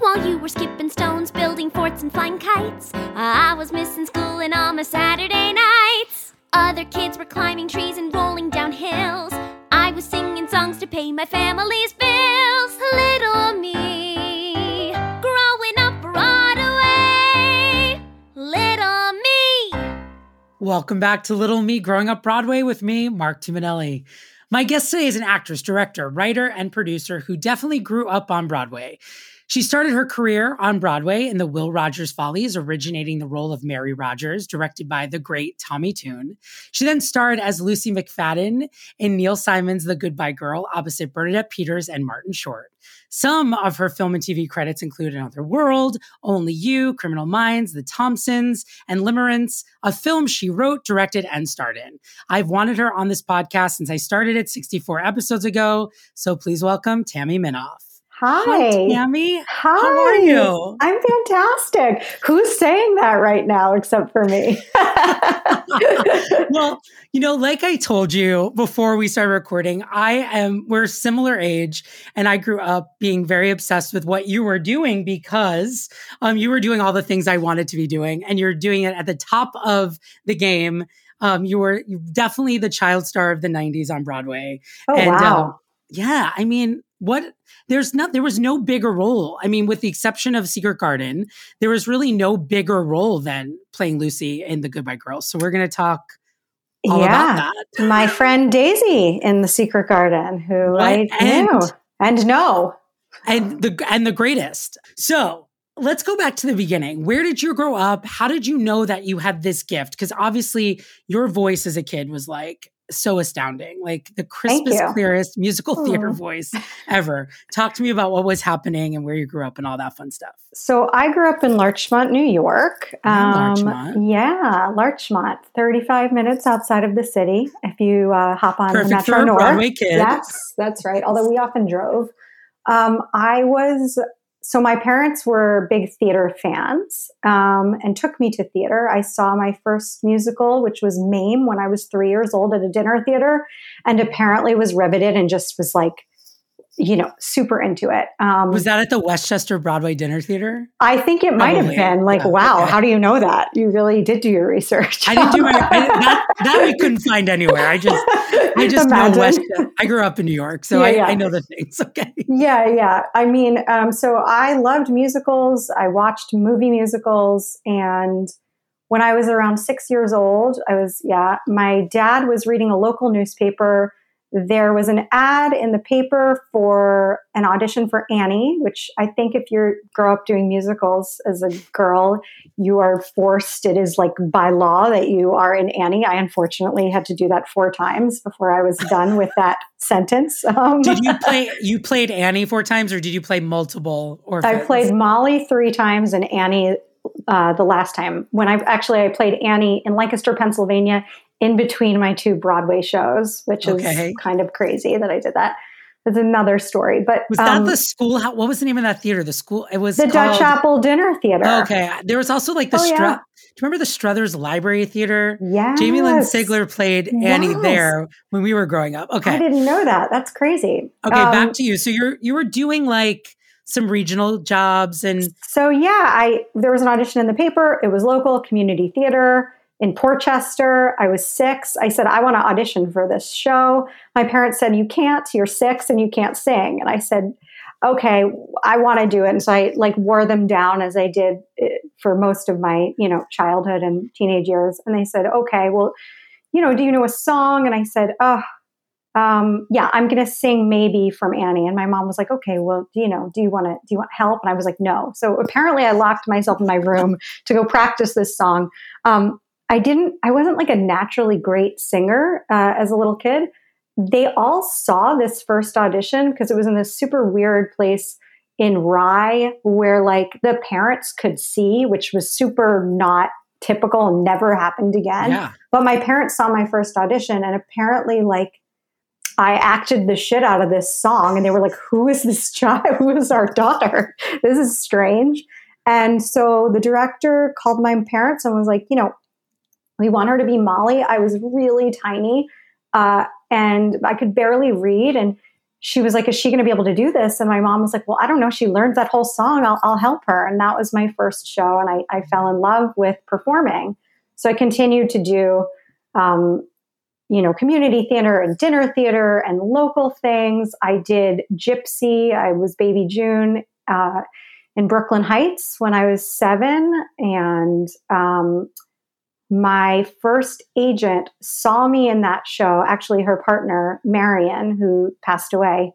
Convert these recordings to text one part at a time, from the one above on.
While you were skipping stones, building forts, and flying kites, I was missing school and all my Saturday nights. Other kids were climbing trees and rolling down hills. I was singing songs to pay my family's bills. Little me, growing up Broadway. Little me. Welcome back to Little Me Growing Up Broadway with me, Mark Timonelli. My guest today is an actress, director, writer, and producer who definitely grew up on Broadway. She started her career on Broadway in the Will Rogers Follies, originating the role of Mary Rogers, directed by the great Tommy Tune. She then starred as Lucy McFadden in Neil Simon's The Goodbye Girl, opposite Bernadette Peters and Martin Short. Some of her film and TV credits include Another World, Only You, Criminal Minds, The Thompsons, and Limerence, a film she wrote, directed, and starred in. I've wanted her on this podcast since I started it 64 episodes ago, so please welcome Tammy Minoff. Hi. Tammy. Hi. How are you? I'm fantastic. Who's saying that right now except for me? well, you know, like I told you before we started recording, I am, we're similar age, and I grew up being very obsessed with what you were doing because um, you were doing all the things I wanted to be doing, and you're doing it at the top of the game. Um, you were definitely the child star of the 90s on Broadway. Oh, and, wow. um, yeah, I mean, what there's not there was no bigger role. I mean, with the exception of Secret Garden, there was really no bigger role than playing Lucy in The Goodbye Girls. So we're going to talk all yeah. about that. My friend Daisy in The Secret Garden, who Right, I knew and- and know. and the and the greatest. So let's go back to the beginning. Where did you grow up? How did you know that you had this gift? Because obviously your voice as a kid was like so astounding, like the crispest, clearest musical theater Aw. voice ever. Talk to me about what was happening and where you grew up and all that fun stuff. So I grew up in Larchmont, New York. Um, Yeah, Larchmont. yeah, Larchmont, 35 minutes outside of the city. If you uh, hop on Perfect the Metro for North. Broadway kid. Yes, that's right. Although we often drove. Um, I was so my parents were big theater fans um, and took me to theater. I saw my first musical, which was Mame, when I was three years old at a dinner theater, and apparently was riveted and just was like, you know, super into it. Um, Was that at the Westchester Broadway Dinner Theater? I think it might have been like, Yeah, wow, okay. how do you know that? You really did do your research. I didn't do my I, that. That we couldn't find anywhere. I just I just know Westchester. I grew up in New York, so Yeah, I, yeah. I know the things. Okay. Yeah, yeah. I mean, um, so I loved musicals. I watched movie musicals. And when I was around six years old, I was, yeah, my dad was reading a local newspaper. There was an ad in the paper for an audition for Annie, which I think if you grow up doing musicals as a girl, you are forced, it is like by law that you are in Annie. I unfortunately had to do that four times before I was done with that sentence. Um, Did you play? You played Annie four times, or did you play multiple? Or I played Molly three times and Annie uh, the last time. When I actually I played Annie in Lancaster, Pennsylvania, in between my two Broadway shows, which Okay. is kind of crazy that I did that. It's another story, but Was um, that the school? How, what was the name of that theater? The school. It was the Dutch called- Apple Dinner Theater? Okay, there was also like the Oh, Stru- yeah. Do you remember the Struthers Library Theater? Yeah. Jamie Lynn Sigler played Annie Yes. there when we were growing up. Okay, I didn't know that. That's crazy. okay, Um, back to you. So you're you were doing like some regional jobs and So yeah, I there was an audition in the paper. It was local community theater. In Portchester. I was six. I said, I want to audition for this show. My parents said, You can't. You're six and you can't sing. And I said, Okay, I want to do it. And so I like wore them down as I did eh, for most of my, you know, childhood and teenage years. And they said, Okay, well, you know, do you know a song? And I said, Oh, um, yeah, I'm going to sing maybe from Annie. And my mom was like, okay, well, do you know, do you want to, do you want help? And I was like, no. So apparently I locked myself in my room to go practice this song. Um, I didn't, I wasn't like a naturally great singer uh, as a little kid. They all saw this first audition because it was in this super weird place in Rye where like the parents could see, which was super not typical and never happened again. Yeah. But my parents saw my first audition and apparently like I acted the shit out of this song and they were like, Who is this child? Who is our daughter? This is strange. And so the director called my parents and was like, You know, we want her to be Molly. I was really tiny uh, and I could barely read. And she was like, Is she going to be able to do this? And my mom was like, Well, I don't know. She learned that whole song. I'll, I'll help her. And that was my first show. And I, I fell in love with performing. So I continued to do um, you know, community theater and dinner theater and local things. I did Gypsy. I was Baby June uh, in Brooklyn Heights when I was seven. And um, my first agent saw me in that show. Actually, her partner, Marion, who passed away,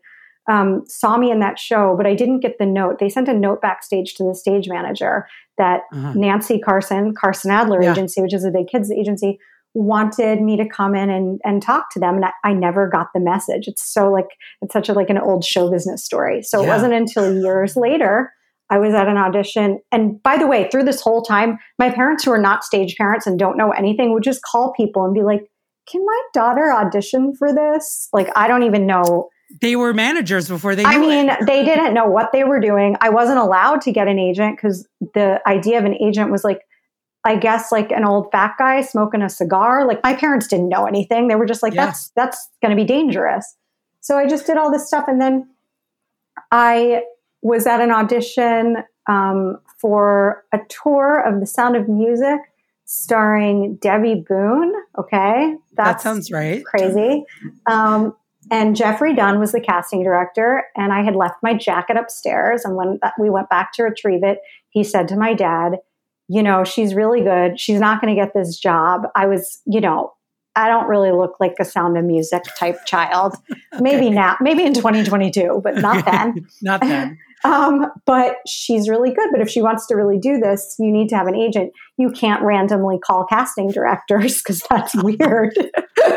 um, saw me in that show, but I didn't get the note. They sent a note backstage to the stage manager that Uh-huh. Nancy Carson, Carson Adler Yeah. Agency, which is a big kids agency, wanted me to come in and, and talk to them. And I, I never got the message. It's so like, it's such a like an old show business story. So it wasn't until years later I was at an audition. And by the way, through this whole time, my parents who are not stage parents and don't know anything would just call people and be like, can my daughter audition for this? Like, I don't even know. They were managers before they. I mean, they didn't know what they were doing. I wasn't allowed to get an agent because the idea of an agent was like, I guess like an old fat guy smoking a cigar. Like my parents didn't know anything. They were just like, Yeah. that's that's going to be dangerous. So I just did all this stuff, and then I was at an audition um, for a tour of The Sound of Music, starring Debbie Boone. Okay, that sounds right. crazy. Um, and Jeffrey Dunn was the casting director, and I had left my jacket upstairs. And when we went back to retrieve it, he said to my dad, "You know, she's really good. She's not going to get this job." I was, you know, I don't really look like a Sound of Music type child. Maybe now, maybe in 2022, but not then. Not then. Um, but she's really good. But if she wants to really do this, you need to have an agent. You can't randomly call casting directors because that's weird.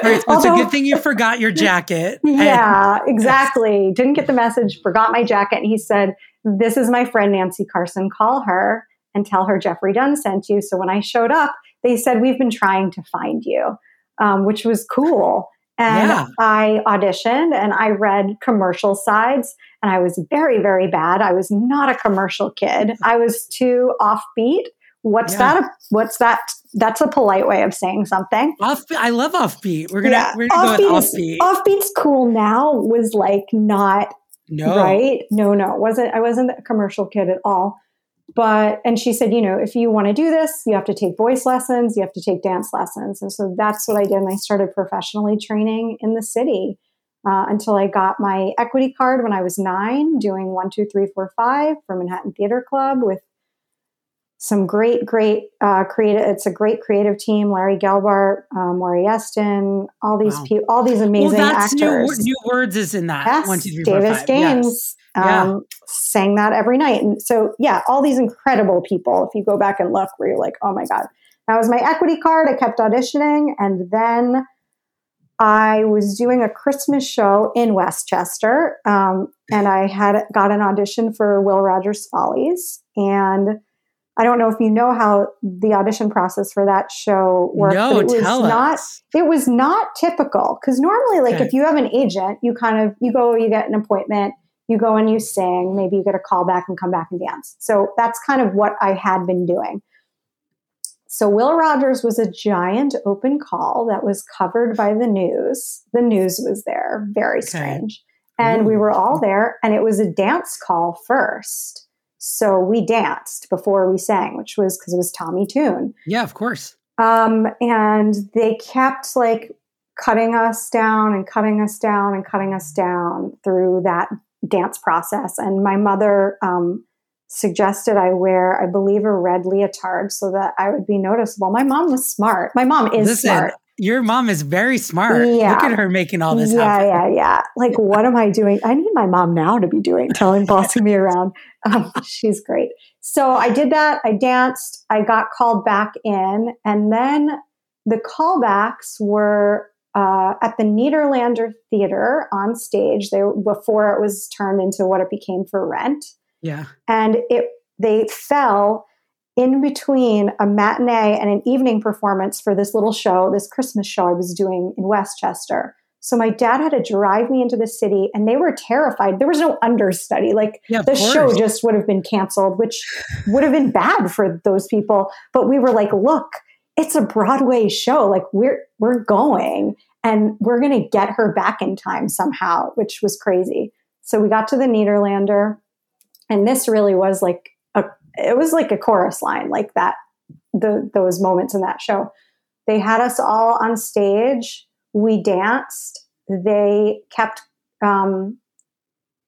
Right, so it's a good thing you forgot your jacket. And- yeah, exactly. Didn't get the message, forgot my jacket. And he said, This is my friend Nancy Carson. Call her and tell her Jeffrey Dunn sent you. So when I showed up, they said, We've been trying to find you, um, which was cool. And Yeah. I auditioned and I read commercial sides, and I was very, very bad. I was not a commercial kid. I was too offbeat. What's Yeah. that? What's that? That's a polite way of saying something. Off, I love offbeat. We're gonna Yeah, we're gonna go with is- offbeat. offbeat's cool now was like not no, right. No, no, wasn't. I wasn't a commercial kid at all. But and she said, you know, if you want to do this, you have to take voice lessons, you have to take dance lessons, and so that's what I did. And I started professionally training in the city uh, until I got my equity card when I was nine, doing one, two, three, four, five for Manhattan Theater Club with some great, great uh, creative. It's a great creative team: Larry Gelbart, um, Maury Yeston, all these Wow. people, all these Well, amazing that's new. actors. wor- New words is in that. Yes, One, two, three, four, Davis five. Gaines Yes. Yeah. um, sang that every night. And so, yeah, all these incredible people. If you go back and look, where you're like, oh my God. That was my equity card. I kept auditioning. And then I was doing a Christmas show in Westchester. Um, and I had got an audition for Will Rogers Follies. And I don't know if you know how the audition process for that show worked. No, it was tell not us. it was not typical because normally like Okay. if you have an agent you kind of you go you get an appointment you go and you sing maybe you get a call back and come back and dance. So that's kind of what i had been doing. So will rogers was a giant open call that was covered by the news. The news was there. Very strange. And we were all there and it was a dance call first so we danced before we sang which was because it was tommy tune Yeah, of course. Um, and they kept like cutting us down and cutting us down and cutting us down through that dance process. And my mother um, suggested I wear, I believe, a red leotard so that I would be noticeable. My mom was smart. My mom is Listen, smart. Your mom is very smart. Yeah. Look at her making all this yeah, happen. yeah, yeah. Like, what am I doing? I need my mom now to be doing, telling, bossing me around. Um, she's great. So I did that. I danced. I got called back in, and then the callbacks were uh, at the Nederlander Theater on stage. They before it was turned into what it became for Rent, Yeah. and it they fell in between a matinee and an evening performance for this little show, this Christmas show I was doing in Westchester. So my dad had to drive me into the city and they were terrified. There was no understudy. Like Yeah, the course. show just would have been canceled, which would have been bad for those people. But we were like, look, it's a Broadway show. Like we're we're going and we're going to get her back in time somehow, which was crazy. So we got to the Nederlander and this really was like it was like a chorus line like that the those moments in that show. They had us all on stage. We danced. They kept um,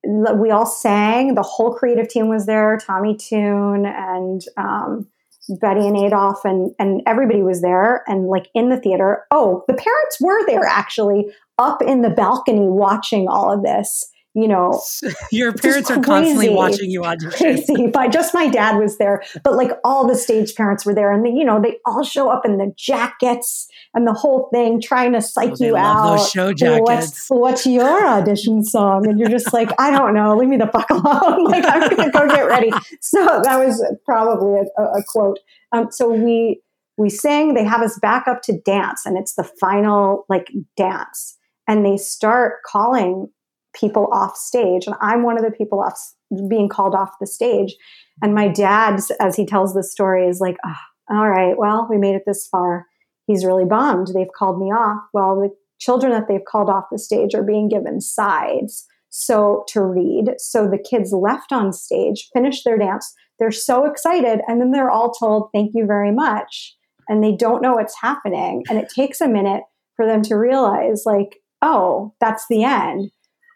we all sang. The whole creative team was there tommy tune and um, betty and Adolph, and and everybody was there and like in the theater. Oh the parents were there actually up in the balcony watching all of this you know Your parents are constantly watching you audition. crazy. But just my dad was there, but like all the stage parents were there, and they, you know they all show up in the jackets and the whole thing, trying to psych Oh, you love out. those show What's, jackets. what's your audition song? And you're just like, I don't know. Leave me the fuck alone. like I'm gonna go get ready. So that was probably a, a, a quote. Um, so we we sing They have us back up to dance, and it's the final like dance, and they start calling people off stage and i'm one of the people off being called off the stage. And my dad as he tells this story is like "Ah, all right well we made it this far. He's really bummed. They've called me off. Well the children that they've called off the stage are being given sides so to read. So the kids left on stage finished their dance. They're so excited and then they're all told thank you very much. And they don't know what's happening. And it takes a minute for them to realize like oh that's the end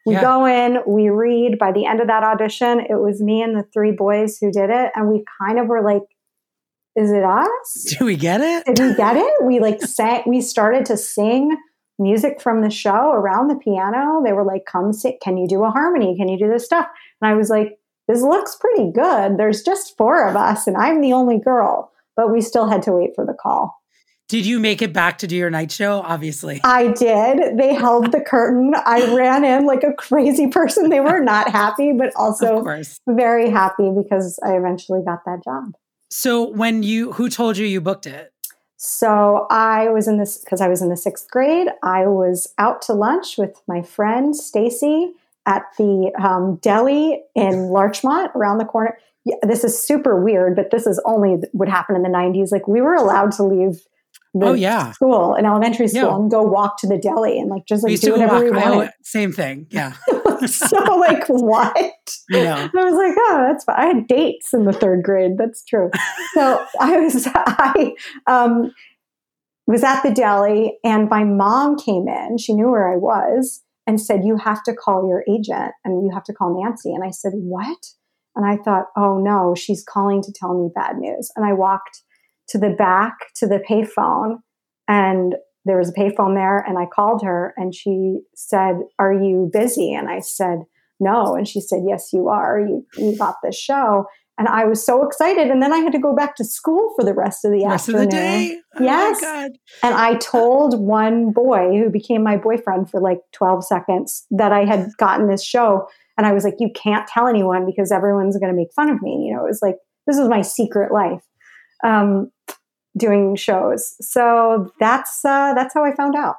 we Yeah. go in, we read. By the end of that audition, it was me and the three boys who did it. And we kind of were like, is it us? Do we get it? Did we get it? We like sang, we started to sing music from the show around the piano. They were like, come sit, can you do a harmony? Can you do this stuff? And I was like, this looks pretty good. There's just four of us, and I'm the only girl. But we still had to wait for the call. Did you make it back to do your night show? Obviously. I did. They held the curtain. I ran in like a crazy person. They were not happy, but also very happy because I eventually got that job. So when you who told you you booked it? So I was in this because I was in the sixth grade. I was out to lunch with my friend Stacy at the um, deli in Larchmont around the corner. Yeah, this is super weird, but this is only what happened in the 90s. Like we were allowed to leave the Oh, yeah. school in elementary school Yeah. and go walk to the deli and like just like do whatever we wanted. same thing. Yeah. so like what? Know. I was like, oh, that's fine. I had dates in the third grade. That's true. So I was I um, was at the deli, and my mom came in. She knew where I was and said, "You have to call your agent, and you have to call Nancy." And I said, "What?" And I thought, "Oh no, she's calling to tell me bad news." And I walked to the back to the payphone, and there was a payphone there, and I called her, and she said, "Are you busy?" And I said no. And she said, yes, you are. You, you got this show. And I was so excited. And then I had to go back to school for the rest of the Rest of afternoon. the day. Oh Yes. my god. And I told one boy who became my boyfriend for like 12 seconds that I had gotten this show. And I was like, you can't tell anyone because everyone's going to make fun of me. You know, it was like, this was my secret life um, doing shows. So that's, uh, that's how I found out.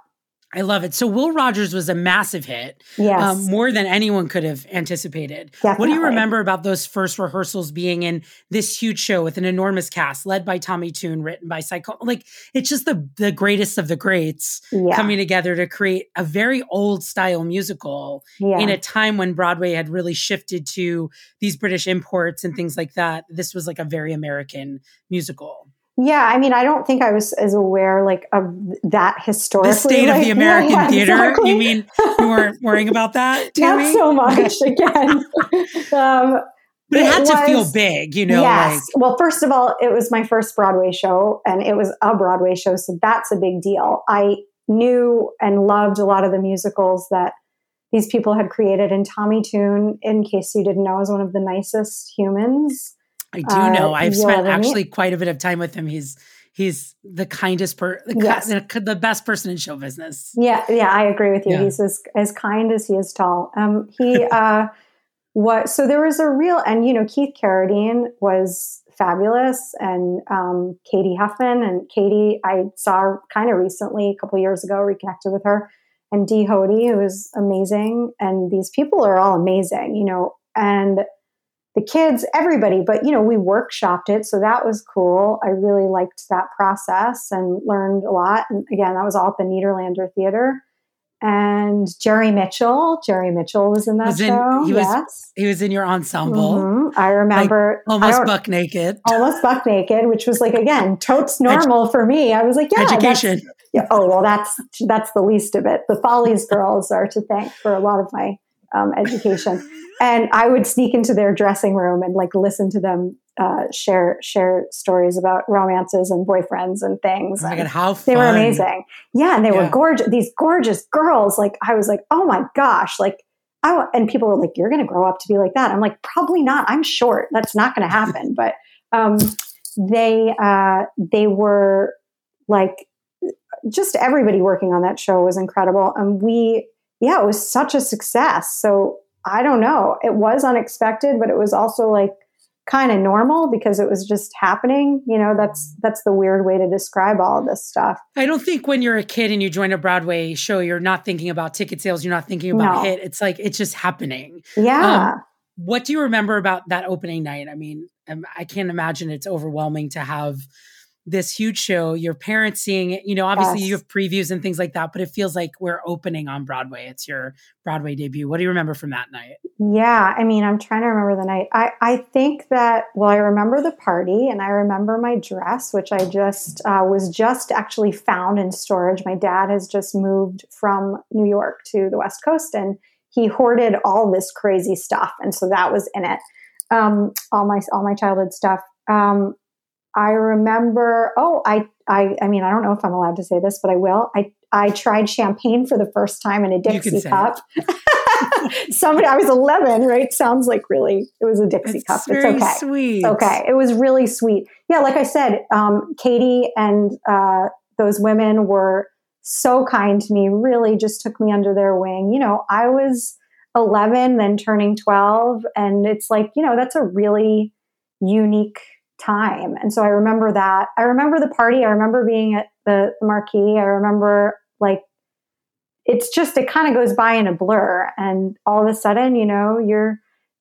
I love it. So Will Rogers was a massive hit. Yes. um, more than anyone could have anticipated. What do you remember about those first rehearsals being in this huge show with an enormous cast, led by Tommy Tune, written by Cy Coleman? Like it's just the the greatest of the greats yeah. coming together to create a very old style musical yeah. in a time when Broadway had really shifted to these British imports and things like that. This was like a very American musical. Yeah, I mean, I don't think I was as aware like of that historically. The state like, of the American yeah, theater. exactly. You mean you weren't worrying about that? Not so much again. um, But it had to feel big, you know. yes. Like, well, first of all, it was my first Broadway show, and it was a Broadway show, so that's a big deal. I knew and loved a lot of the musicals that these people had created, and Tommy Tune, in case you didn't know, is one of the nicest humans. I do Uh, know. I've spent actually quite a bit of time with him. He's he's the kindest per the, Yes. the, the best person in show business. Yeah, yeah, I agree with you. Yeah. He's as as kind as he is tall. Um, he uh, what? So there was a real, and you know, Keith Carradine was fabulous, and um, Cady Huffman and Cady, I saw kind of recently, a couple years ago, reconnected with her, and Dee Hoty, who is amazing, and these people are all amazing, you know, and the kids, everybody, but you know, we workshopped it, so that was cool. I really liked that process and learned a lot. And again, that was all at the Nederlander Theater. And Jerry Mitchell, Jerry Mitchell was in that Was in- show. he was yes, He was in your ensemble, Mhm. I remember I almost don't- buck naked. almost buck naked, which was like again totes normal for me. I was like, yeah, Education. yeah, oh well, that's that's the least of it. The Follies girls are to thank for a lot of my um, education, and I would sneak into their dressing room and like listen to them uh, share share stories about romances and boyfriends and things. Oh my god, how they were amazing. Yeah, and they were gorgeous. These gorgeous girls. Like I was like, oh my gosh, like. I, and people were like, "You're going to grow up to be like that." I'm like, "Probably not. I'm short. That's not going to happen." But um, they uh, they were like just everybody working on that show was incredible and we yeah it was such a success so i don't know it was unexpected but it was also like kind of normal because it was just happening you know that's that's the weird way to describe all of this stuff I don't think when you're a kid and you join a Broadway show, you're not thinking about ticket sales. You're not thinking about No. hit. It's like it's just happening. yeah What do you remember about that opening night? I mean, um, I can't imagine it's overwhelming to have this huge show, your parents seeing it. You know, obviously Yes. you have previews and things like that, but it feels like we're opening on Broadway. It's your Broadway debut. What do you remember from that night? Yeah, I mean, I'm trying to remember the night. I, I think that, well, I remember the party and I remember my dress, which I just uh, was just actually found in storage. My dad has just moved from New York to the West Coast and he hoarded all this crazy stuff. And so that was in it. Um, all my, all my childhood stuff. Um, I remember, oh, I, I, I mean, I don't know if I'm allowed to say this, but I will. I, I tried champagne for the first time in a Dixie cup. Somebody, I was 11, right? Sounds like really, it was a Dixie cup. It's okay. sweet. Okay. It was really sweet. Yeah. Like I said, um, Cady and uh, those women were so kind to me, really just took me under their wing. You know, I was 11, then turning 12. And it's like, you know, that's a really unique time. And so I remember that. I remember the party. I remember being at the marquee. I remember like, it's just, it kind of goes by in a blur. And all of a sudden, you know, you're,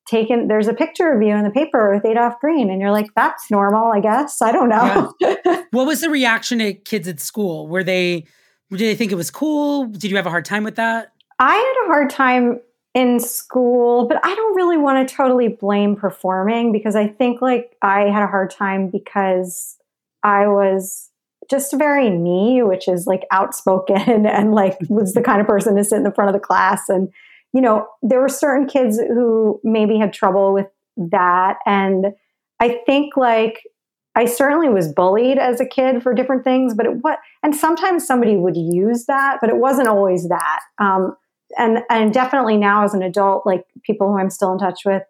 taken there's a picture of you in the paper with Adolph Green and you're like that's normal I guess I don't know What was the reaction to kids at school? Were they, did they think it was cool? Did you have a hard time with that? I had a hard time in school but I don't really want to totally blame performing because I think like I had a hard time because I was just very me which is like outspoken and like was the kind of person to sit in the front of the class and you know, there were certain kids who maybe had trouble with that. And I think like I certainly was bullied as a kid for different things, but it what and sometimes somebody would use that, but it wasn't always that. Um, and and definitely now as an adult, like people who I'm still in touch with,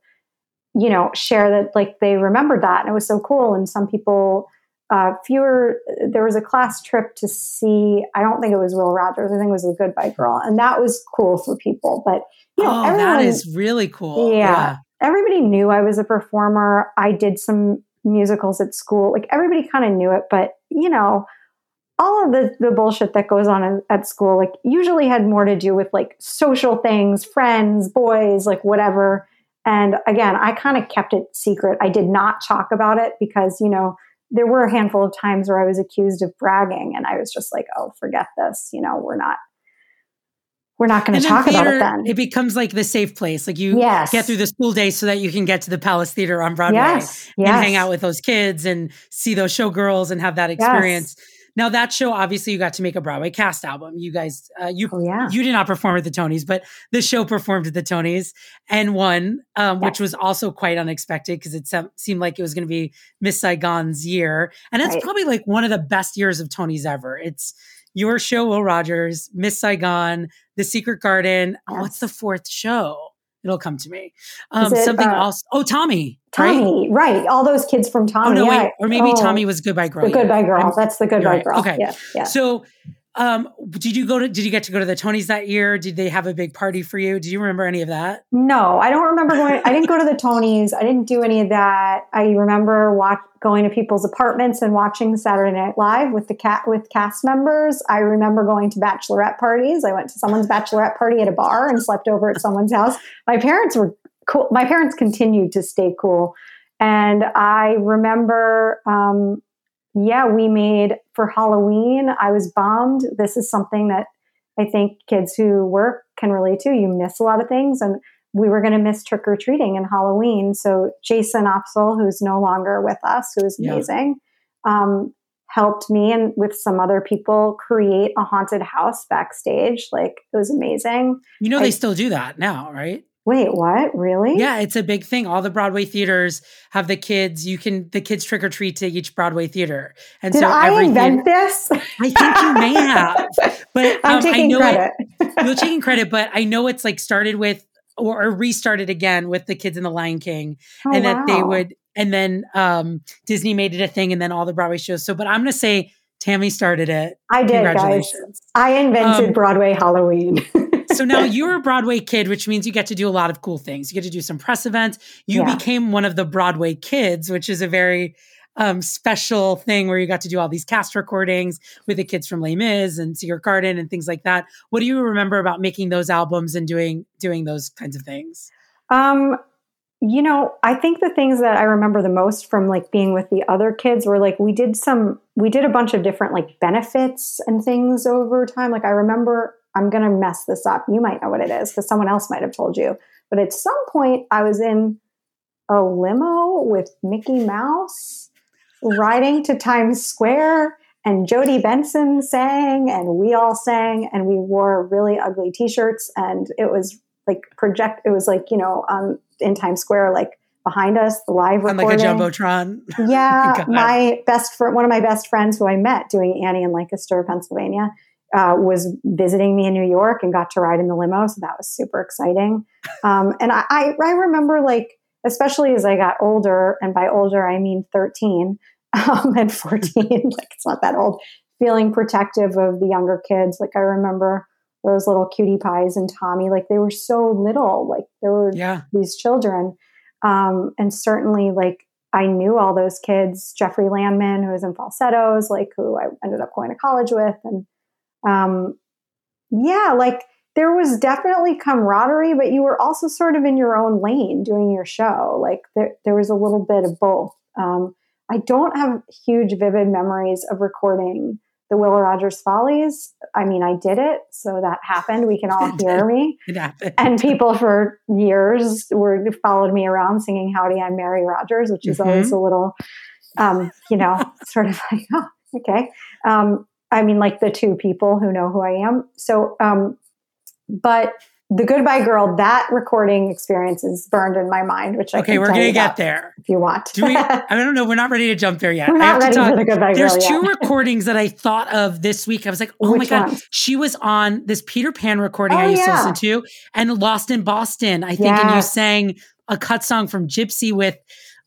you know, share that like they remembered that and it was so cool. And some people uh, fewer. There was a class trip to see. I don't think it was Will Rogers. I think it was the Goodbye Girl, and that was cool for people. But you know, oh, everyone, that is really cool. yeah, everybody knew I was a performer. I did some musicals at school. Like everybody kind of knew it, but you know, all of the the bullshit that goes on at school, like usually had more to do with like social things, friends, boys, like whatever. And again, I kind of kept it secret. I did not talk about it because you know there were a handful of times where I was accused of bragging, and I was just like, "Oh, forget this. You know, we're not, we're not going to talk about it then. it becomes like the safe place. Like you Yes. get through the school day so that you can get to the Palace Theater on Broadway yes, and yes. hang out with those kids and see those showgirls and have that experience. Now that show, obviously, you got to make a Broadway cast album. You guys, uh, you Oh yeah, you did not perform at the Tonys, but the show performed at the Tonys and won, um, which was also quite unexpected because it se- seemed like it was going to be Miss Saigon's year, and it's Right. probably like one of the best years of Tonys ever. It's your show, Will Rogers, Miss Saigon, The Secret Garden. Oh, what's the fourth show? It'll come to me. Um, it, something uh, else. Oh, Tommy. right? Tommy, right? All those kids from Tommy. Oh no, yeah. wait, or maybe Oh, Tommy was Goodbye Girl. the. Goodbye Girl. I'm- That's the Goodbye right. Girl. Okay. yeah, yeah. So, um, did you go to? Did you get to go to the Tonys that year? Did they have a big party for you? Do you remember any of that? No, I don't remember going. I didn't go to the Tonys. I didn't do any of that. I remember watch, going to people's apartments and watching Saturday Night Live with the cat with cast members. I remember going to bachelorette parties. I went to someone's bachelorette party at a bar and slept over at someone's house. My parents were cool. My parents continued to stay cool, and I remember. Um, yeah, we made for Halloween. I was bummed. This is something that I think kids who work can relate to. You miss a lot of things, and we were going to miss trick or treating and Halloween. So Jason Opsahl, who's no longer with us, who is Yeah. amazing, um, helped me and with some other people create a haunted house backstage. Like it was amazing. You know I- they still do that now, right? Wait, what? Really? Yeah, it's a big thing. All the Broadway theaters have the kids. You can the kids trick or treat to each Broadway theater, and Did so I invent this? I think you may have, but I'm um, I taking know credit. It, you're taking credit, but I know it's like started with or, or restarted again with the kids in the Lion King, Oh, and that they would, and then um, Disney made it a thing, and then all the Broadway shows. So, but I'm going to say Tammy started it. I did, guys. I invented Um, Broadway Halloween. so now you're a Broadway kid, which means you get to do a lot of cool things. You get to do some press events. You Yeah. became one of the Broadway kids, which is a very um, special thing where you got to do all these cast recordings with the kids from Les Mis and Secret Garden and things like that. What do you remember about making those albums and doing doing those kinds of things? Um, you know, I think the things that I remember the most from like being with the other kids were like we did some we did a bunch of different like benefits and things over time. Like I remember I'm going to mess this up. You might know what it is because someone else might have told you. But at some point I was in a limo with Mickey Mouse riding to Times Square and Jodi Benson sang and we all sang and we wore really ugly t-shirts and it was like project it was like you know um in times square like behind us the live On like a jumbotron. yeah my best friend one of my best friends who i met doing annie in lancaster pennsylvania uh, was visiting me in new york and got to ride in the limo so that was super exciting um, and I, I, I remember like especially as i got older and by older i mean 13 um, and 14 like it's not that old feeling protective of the younger kids like i remember those little cutie pies and Tommy, like they were so little, like there were Yeah. these children. Um, and certainly like I knew all those kids, Jeffrey Landman, who was in falsettos, like who I ended up going to college with. And um, yeah, like there was definitely camaraderie, but you were also sort of in your own lane doing your show. Like there, there was a little bit of both. Um, I don't have huge, vivid memories of recording the Will Rogers Follies. I mean, I did it, so that happened. We can all hear me. It happened. And people for years were followed me around singing "Howdy, I'm Mary Rogers," which is always a little, um, you know, sort of like, oh, okay. Um, I mean, like the two people who know who I am. So, um, but the Goodbye Girl, that recording experience is burned in my mind, which I Okay, we're gonna get there. if you want. Do we? I don't know. We're not ready to jump there yet. We're I not ready for the Goodbye There's Girl two yet. recordings that I thought of this week. I was like, oh my Which god, ones? she was on this Peter Pan recording Oh, I used to listen to, and Lost in Boston. I think, and you sang a cut song from Gypsy with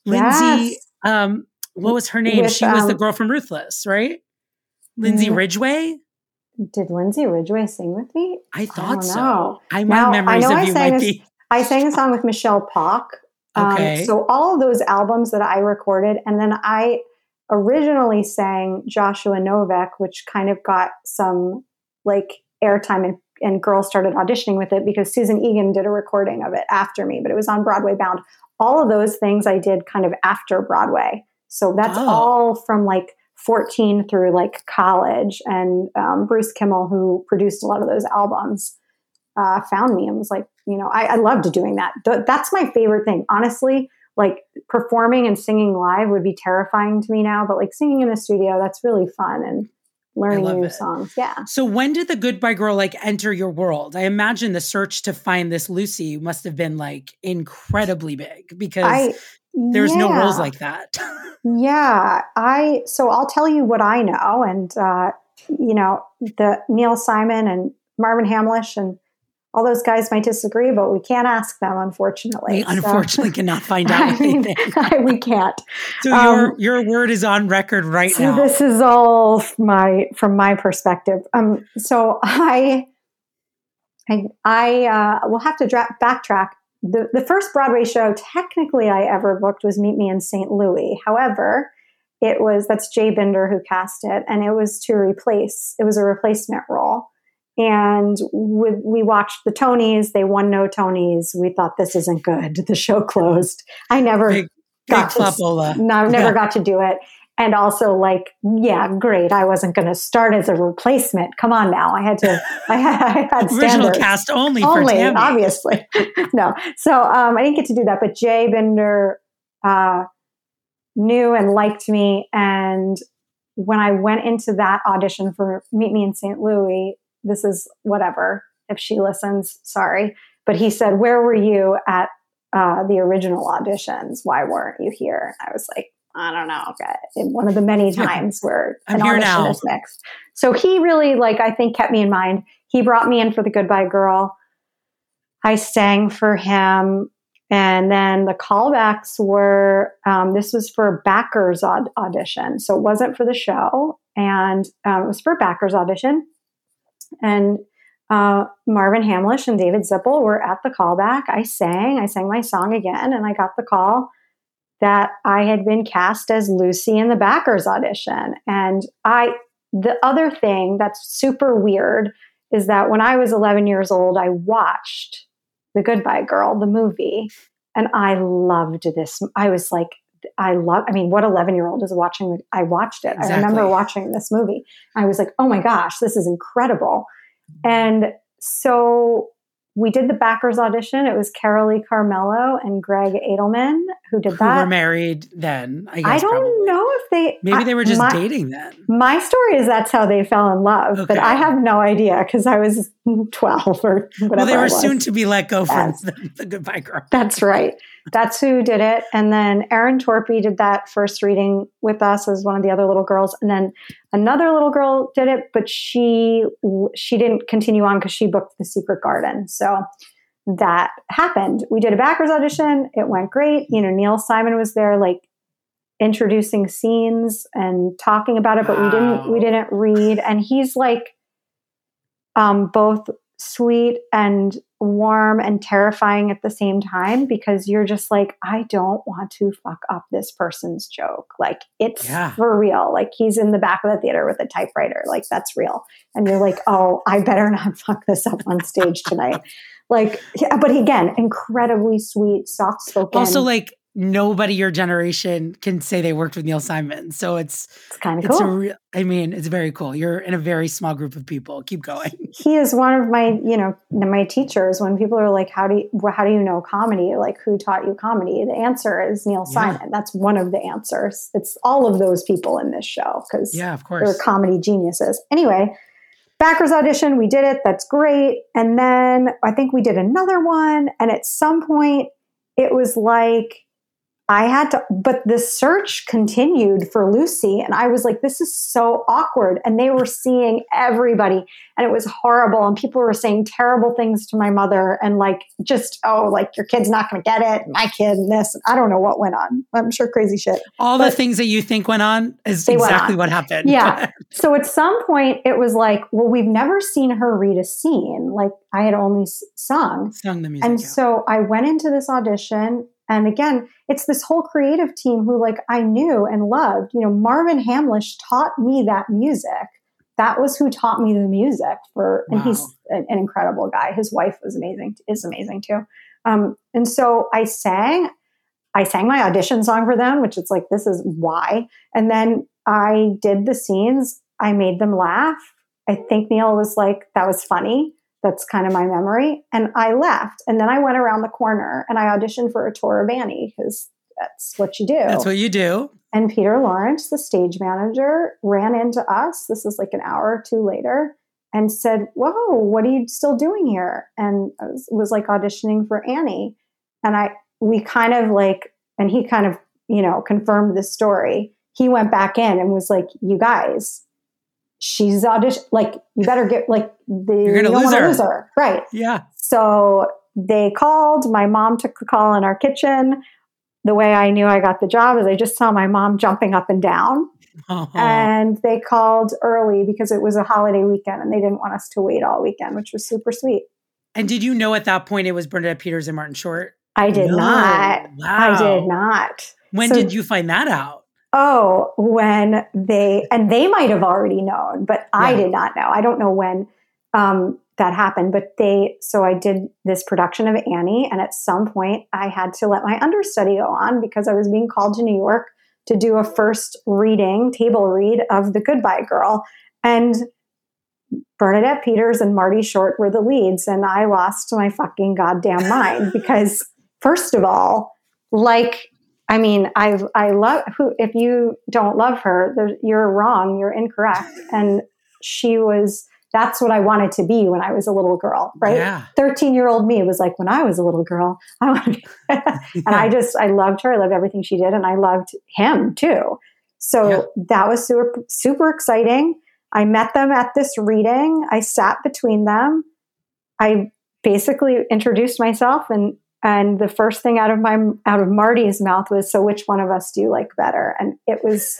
Lindsay. Yes. Um, what was her name? With, she was the um, girl from Ruthless, right? Lindsay Mm. Ridgway. Did Lindsay Ridgeway sing with me? I thought don't so. I my Now, I memories know of I you sang might. I sang a song with Michele Pawk. Um, Okay. So all of those albums that I recorded, and then I originally sang Joshua Noveck, which kind of got some like airtime, and, and girls started auditioning with it because Susan Egan did a recording of it after me, but it was on Broadway Bound. All of those things I did kind of after Broadway. So that's Oh. all from like 14 through like college. And um, Bruce Kimmel, who produced a lot of those albums, uh, found me and was like, you know, I, I loved doing that. Th- that's my favorite thing, honestly. Like performing and singing live would be terrifying to me now, but like singing in a studio, that's really fun and learning new it. songs. Yeah. So when did the Goodbye Girl like enter your world? I imagine the search to find this Lucy must have been like incredibly big because I there's no rules like that. Yeah, I so I'll tell you what I know, and uh, you know the Neil Simon and Marvin Hamlisch and all those guys might disagree, but we can't ask them, unfortunately. we So- unfortunately cannot find out I what they mean, we can't. So your um, your word is on record right now. so now. this is all my from my perspective. Um, so I, I, I uh, will have to dra- backtrack. The the first Broadway show technically I ever booked was Meet Me in St. Louis. However, it was that's Jay Binder who cast it, and it was to replace. It was a replacement role. And we, we watched the Tonys. They won no Tonys. We thought this isn't good. The show closed. I never Big- got Big to no, never Yeah. got to do it. And also, like, yeah, great. I wasn't going to start as a replacement. Come on now. I had to, I had, I had Original standards. cast only, for Only, obviously. no. So um, I didn't get to do that. But Jay Binder uh, knew and liked me. And when I went into that audition for Meet Me in St. Louis, this is whatever. If she listens, sorry. But he said, Where were you at uh, the original auditions? Why weren't you here? I was like, I don't know. One of the many times where I'm an here audition now. is mixed. So he really, like, I think kept me in mind. He brought me in for the Goodbye Girl. I sang for him. And then the callbacks were um, this was for backers aud- audition. So it wasn't for the show. And um, it was for backers audition. And uh, Marvin Hamlisch and David Zippel were at the callback. I sang, I sang my song again, and I got the call that I had been cast as Lucy in the backers audition. And I, the other thing that's super weird is that when I was 11 years old, I watched The Goodbye Girl, the movie, and I loved this. I was like, I love, I mean, what 11 year old is watching? I watched it. I remember watching this movie. I was like, oh my gosh, this is incredible. And so we did the backers audition. It was Carolee Carmello and Gregg Edelman who did that. Who were married then? I guess I don't probably. know if they Maybe I- they were just my, dating then. My story is that's how they fell in love, but I have no idea because I was 12 or whatever. Well, they were soon to be let go from Yes. the, the Goodbye Girl. That's right. That's who did it. And then Erin Torpey did that first reading with us as one of the other little girls. And then another little girl did it, but she she didn't continue on because she booked the Secret Garden. So that happened. We did a backers audition. It went great. You know, Neil Simon was there, like introducing scenes and talking about it, but we didn't we didn't read. And he's like um, both sweet and warm and terrifying at the same time because you're just like, I don't want to fuck up this person's joke. Like it's Yeah. for real. Like he's in the back of the theater with a typewriter. Like that's real. And you're like, oh, I better not fuck this up on stage tonight. like, yeah, but again, incredibly sweet, soft spoken. Also, like nobody your generation can say they worked with Neil Simon. So it's it's kind of cool. a real. I mean, it's very cool. You're in a very small group of people. Keep going. he is one of my you know my teachers when people are like how do you how do you know comedy like who taught you comedy the answer is neil Yeah. simon that's one of the answers it's all of those people in this show because Yeah, of course, they're comedy geniuses anyway backers audition we did it that's great and then i think we did another one and at some point it was like I had to, but the search continued for Lucy. And I was like, this is so awkward. And they were seeing everybody, and it was horrible. And people were saying terrible things to my mother, and like, just, oh, like your kid's not going to get it. My kid, and this. I don't know what went on. I'm sure crazy shit. All the things that you think went on is exactly on. what happened. Yeah. So at some point, it was like, well, we've never seen her read a scene. Like I had only sung. Sung the music. And yeah. so I went into this audition. And again, it's this whole creative team who like I knew and loved. You know, Marvin Hamlisch taught me that music. That was who taught me the music for, and he's an, an incredible guy. His wife was amazing, is amazing too. Um, and so I sang, I sang my audition song for them, which is like, this is why. And then I did the scenes. I made them laugh. I think Neil was like, that was funny. That's kind of my memory. And I left. And then I went around the corner and I auditioned for a tour of Annie because that's what you do. That's what you do. And Peter Lawrence, the stage manager, ran into us. This is like an hour or two later and said, Whoa, what are you still doing here? And I was, was like auditioning for Annie. And I, we kind of like, and he kind of, you know, confirmed the story. He went back in and was like, You guys, she's audition, like, you better get, like, the, You're gonna you lose her. lose her. Right. Yeah. So they called. My mom took the call in our kitchen. The way I knew I got the job is I just saw my mom jumping up and down. Oh. And they called early because it was a holiday weekend and they didn't want us to wait all weekend, which was super sweet. And did you know at that point it was Bernadette Peters and Martin Short? I did No. not. I did not. When So- did you find that out? Oh, when they, and they might have already known, but I did not know. I don't know when um, that happened, but they, so I did this production of Annie, and at some point I had to let my understudy go on because I was being called to New York to do a first reading, table read of The Goodbye Girl. And Bernadette Peters and Marty Short were the leads, and I lost my fucking goddamn mind because, first of all, like I mean, I I love who. If you don't love her, you're wrong. You're incorrect. And she was. That's what I wanted to be when I was a little girl, right? Yeah. Thirteen year old me was like, when I was a little girl, I wanted. and I just I loved her. I loved everything she did, and I loved him too. So Yeah. that was super super exciting. I met them at this reading. I sat between them. I basically introduced myself and and the first thing out of my out of Marty's mouth was so which one of us do you like better and it was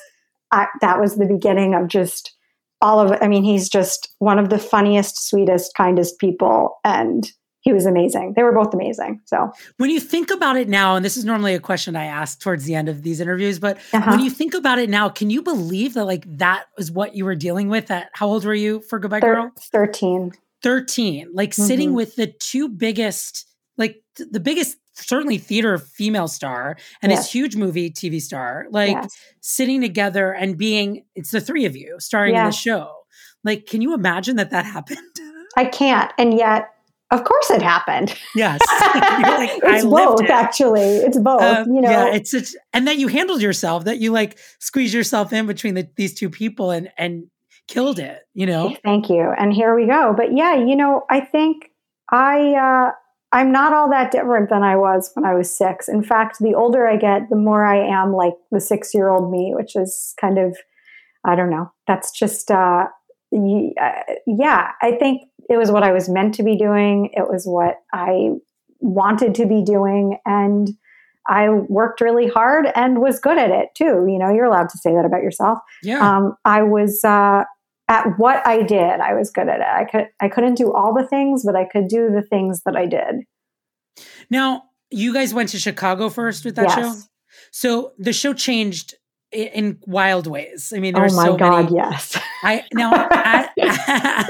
I, that was the beginning of just all of I mean he's just one of the funniest sweetest kindest people and he was amazing they were both amazing so When you think about it now, and this is normally a question I ask towards the end of these interviews, but Uh-huh. when you think about it now, can you believe that like that was what you were dealing with at how old were you for Goodbye thir- Girl? 13 13. Like sitting Mhm. with the two biggest, like th- the biggest certainly theater female star and Yes. this huge movie TV star, like yes. sitting together and being it's the three of you starring in the show. Like, can you imagine that that happened? I can't and yet of course it happened Yes. Like, it's both it. actually it's both Um, you know yeah, it's such, and that you handled yourself, that you like squeezed yourself in between the, these two people and and killed it. You know, Thank you. And here we go. But yeah, you know, I think I uh, I'm not all that different than I was when I was six. In fact, the older I get, the more I am like the six year old me, which is kind of I don't know. That's just uh, uh, yeah. I think it was what I was meant to be doing. It was what I wanted to be doing, and I worked really hard and was good at it too. You know, you're allowed to say that about yourself yeah, um, I was uh, at what I did. I was good at it. I could I couldn't do all the things, but I could do the things that I did. Now, you guys went to Chicago first with that yes. show. So the show changed in wild ways. I mean, there Oh my so God! many. Yes. I now as,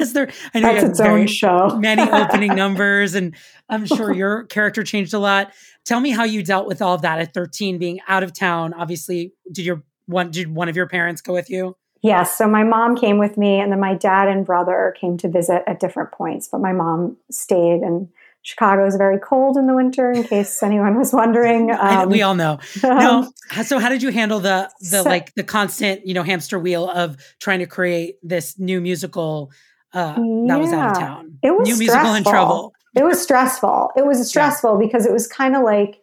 as there, I know That's its own show. many opening numbers, and I'm sure your character changed a lot. Tell me how you dealt with all of that at 13, being out of town. Obviously, did your one did one of your parents go with you? Yes. So my mom came with me, and then my dad and brother came to visit at different points. But my mom stayed, and Chicago is very cold in the winter. In case anyone was wondering, um, we all know. No. So how did you handle the the So- like the constant you know hamster wheel of trying to create this new musical uh, that was out of town? It was new musical in stressful. trouble. it was stressful. It was stressful because it was kind of like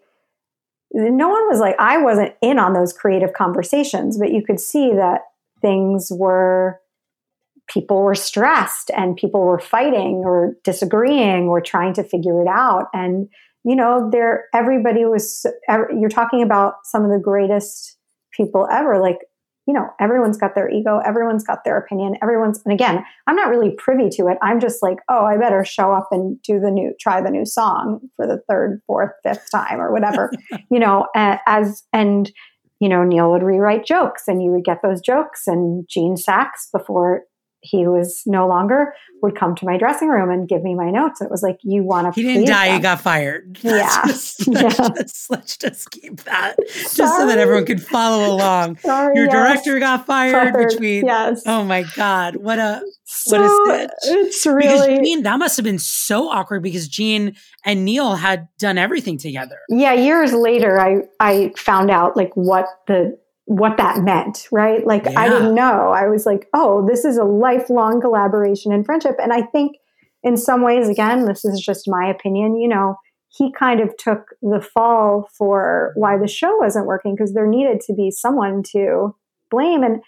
no one was like I wasn't in on those creative conversations, but you could see that things were people were stressed and people were fighting or disagreeing or trying to figure it out. And you know there everybody was you're talking about some of the greatest people ever. Like you know everyone's got their ego everyone's got their opinion everyone's and again i'm not really privy to it. I'm just like oh i better show up and do the new try the new song for the third fourth fifth time or whatever you know as and you know neil would rewrite jokes and you would get those jokes and Gene Saks before he was no longer would come to my dressing room and give me my notes. It was like, you want to. He didn't die. He got fired. Yeah. Let's just, let's, Yeah. just, let's just keep that just so that everyone could follow along. Sorry, Your yes. director got fired Fired, between. yes. Oh my God. What a. So what a stitch. it's Because really Gene, that must have been so awkward because Gene and Neil had done everything together. yeah years later i i found out like what the what that meant right? Like i didn't know. I was like oh this is a lifelong collaboration and friendship. And i think in some ways again this is just my opinion you know he kind of took the fall for why the show wasn't working because there needed to be someone to blame. And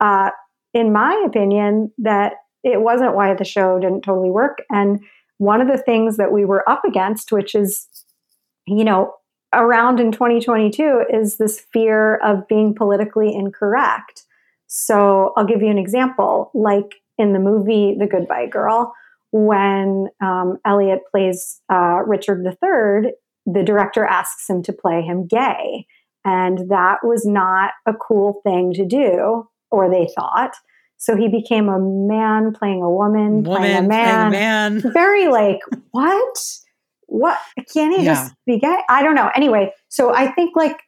uh, in my opinion that it wasn't why the show didn't totally work. And one of the things that we were up against which is you know, around in 2022 is this fear of being politically incorrect. So I'll give you an example. Like in the movie The Goodbye Girl, when um, Elliot plays uh, Richard III, the director asks him to play him gay. And that was not a cool thing to do, or they thought. So he became a man playing a woman, playing a Woman, man playing a man. very like what what can't he Yeah. just be gay i don't know. Anyway so i think like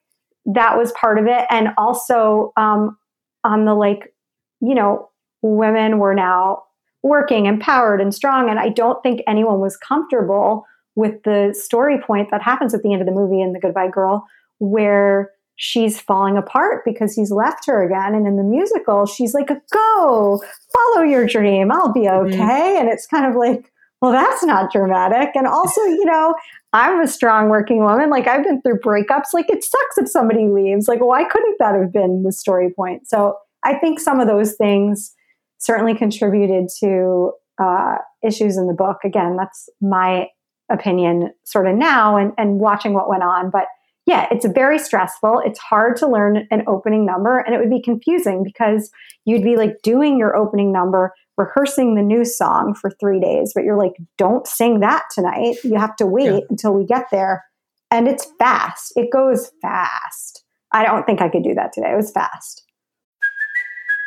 that was part of it. And also um on the like you know women were now working empowered and strong. And i don't think anyone was comfortable with the story point that happens at the end of the movie in the goodbye girl where she's falling apart because he's left her again. And in the musical she's like go follow your dream. I'll be Mhm. okay. And it's kind of like well that's not dramatic. And also you know i'm a strong working woman. Like i've been through breakups. Like it sucks if somebody leaves. Like why couldn't that have been the story point? So i think some of those things certainly contributed to uh, issues in the book. Again that's my opinion sort of now and, and watching what went on. But yeah, it's very stressful. It's hard to learn an opening number, and it would be confusing because you'd be like doing your opening number, rehearsing the new song for three days, but you're like, don't sing that tonight. You have to wait Yeah. until we get there. And it's fast, it goes fast. I don't think I could do that today. It was fast.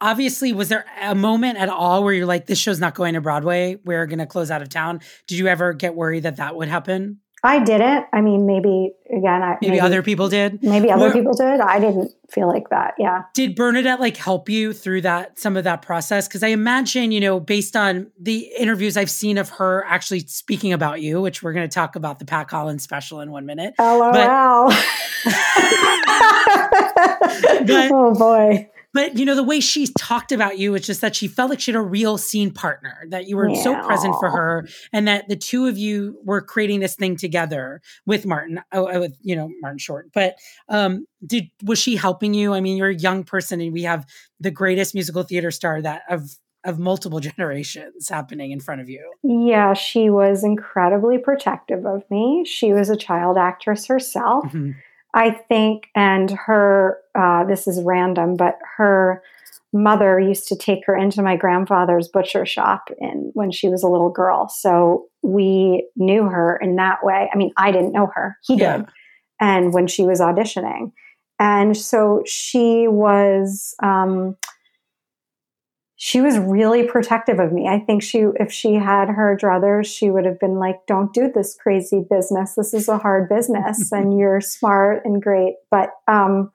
obviously, was there a moment at all where you're like, this show's not going to Broadway? We're going to close out of town. Did you ever get worried that that would happen? I didn't. I mean, maybe again, I, Maybe, other people did. maybe other Were- people did. I didn't feel like that. Yeah. Did Bernadette like help you through that some of that process? Because I imagine, you know, based on the interviews I've seen of her actually speaking about you, which we're going to talk about the Pat Collins special in one minute. Oh, LOL. oh boy. But you know, the way she talked about you, it's just that she felt like she had a real scene partner, that you were so present for her, and that the two of you were creating this thing together with Martin, oh, uh, with you know Martin Short. But um, did was she helping you? I mean, you're a young person, and we have the greatest musical theater star that of of multiple generations happening in front of you. Yeah, she was incredibly protective of me. She was a child actress herself. Mhm. I think, and her, uh, this is random, but her mother used to take her into my grandfather's butcher shop in when she was a little girl. So we knew her in that way. I mean, I didn't know her, he Yeah. did. And when she was auditioning. And so she was, um, she was really protective of me. I think she, if she had her druthers, she would have been like, "Don't do this crazy business. This is a hard business, and you're smart and great." But um,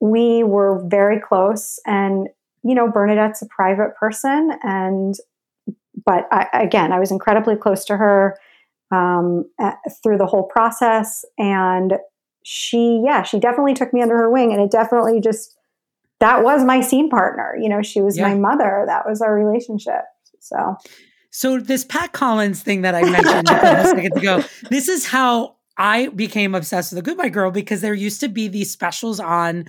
we were very close, and you know, Bernadette's a private person, and but I, again, I was incredibly close to her um, at, through the whole process, and she, yeah, she definitely took me under her wing, and it definitely just that was my scene partner. You know, she was Yeah. my mother. That was our relationship. So So this Pat Collins thing that I mentioned a seconds ago, this is how I became obsessed with the Goodbye Girl because there used to be these specials on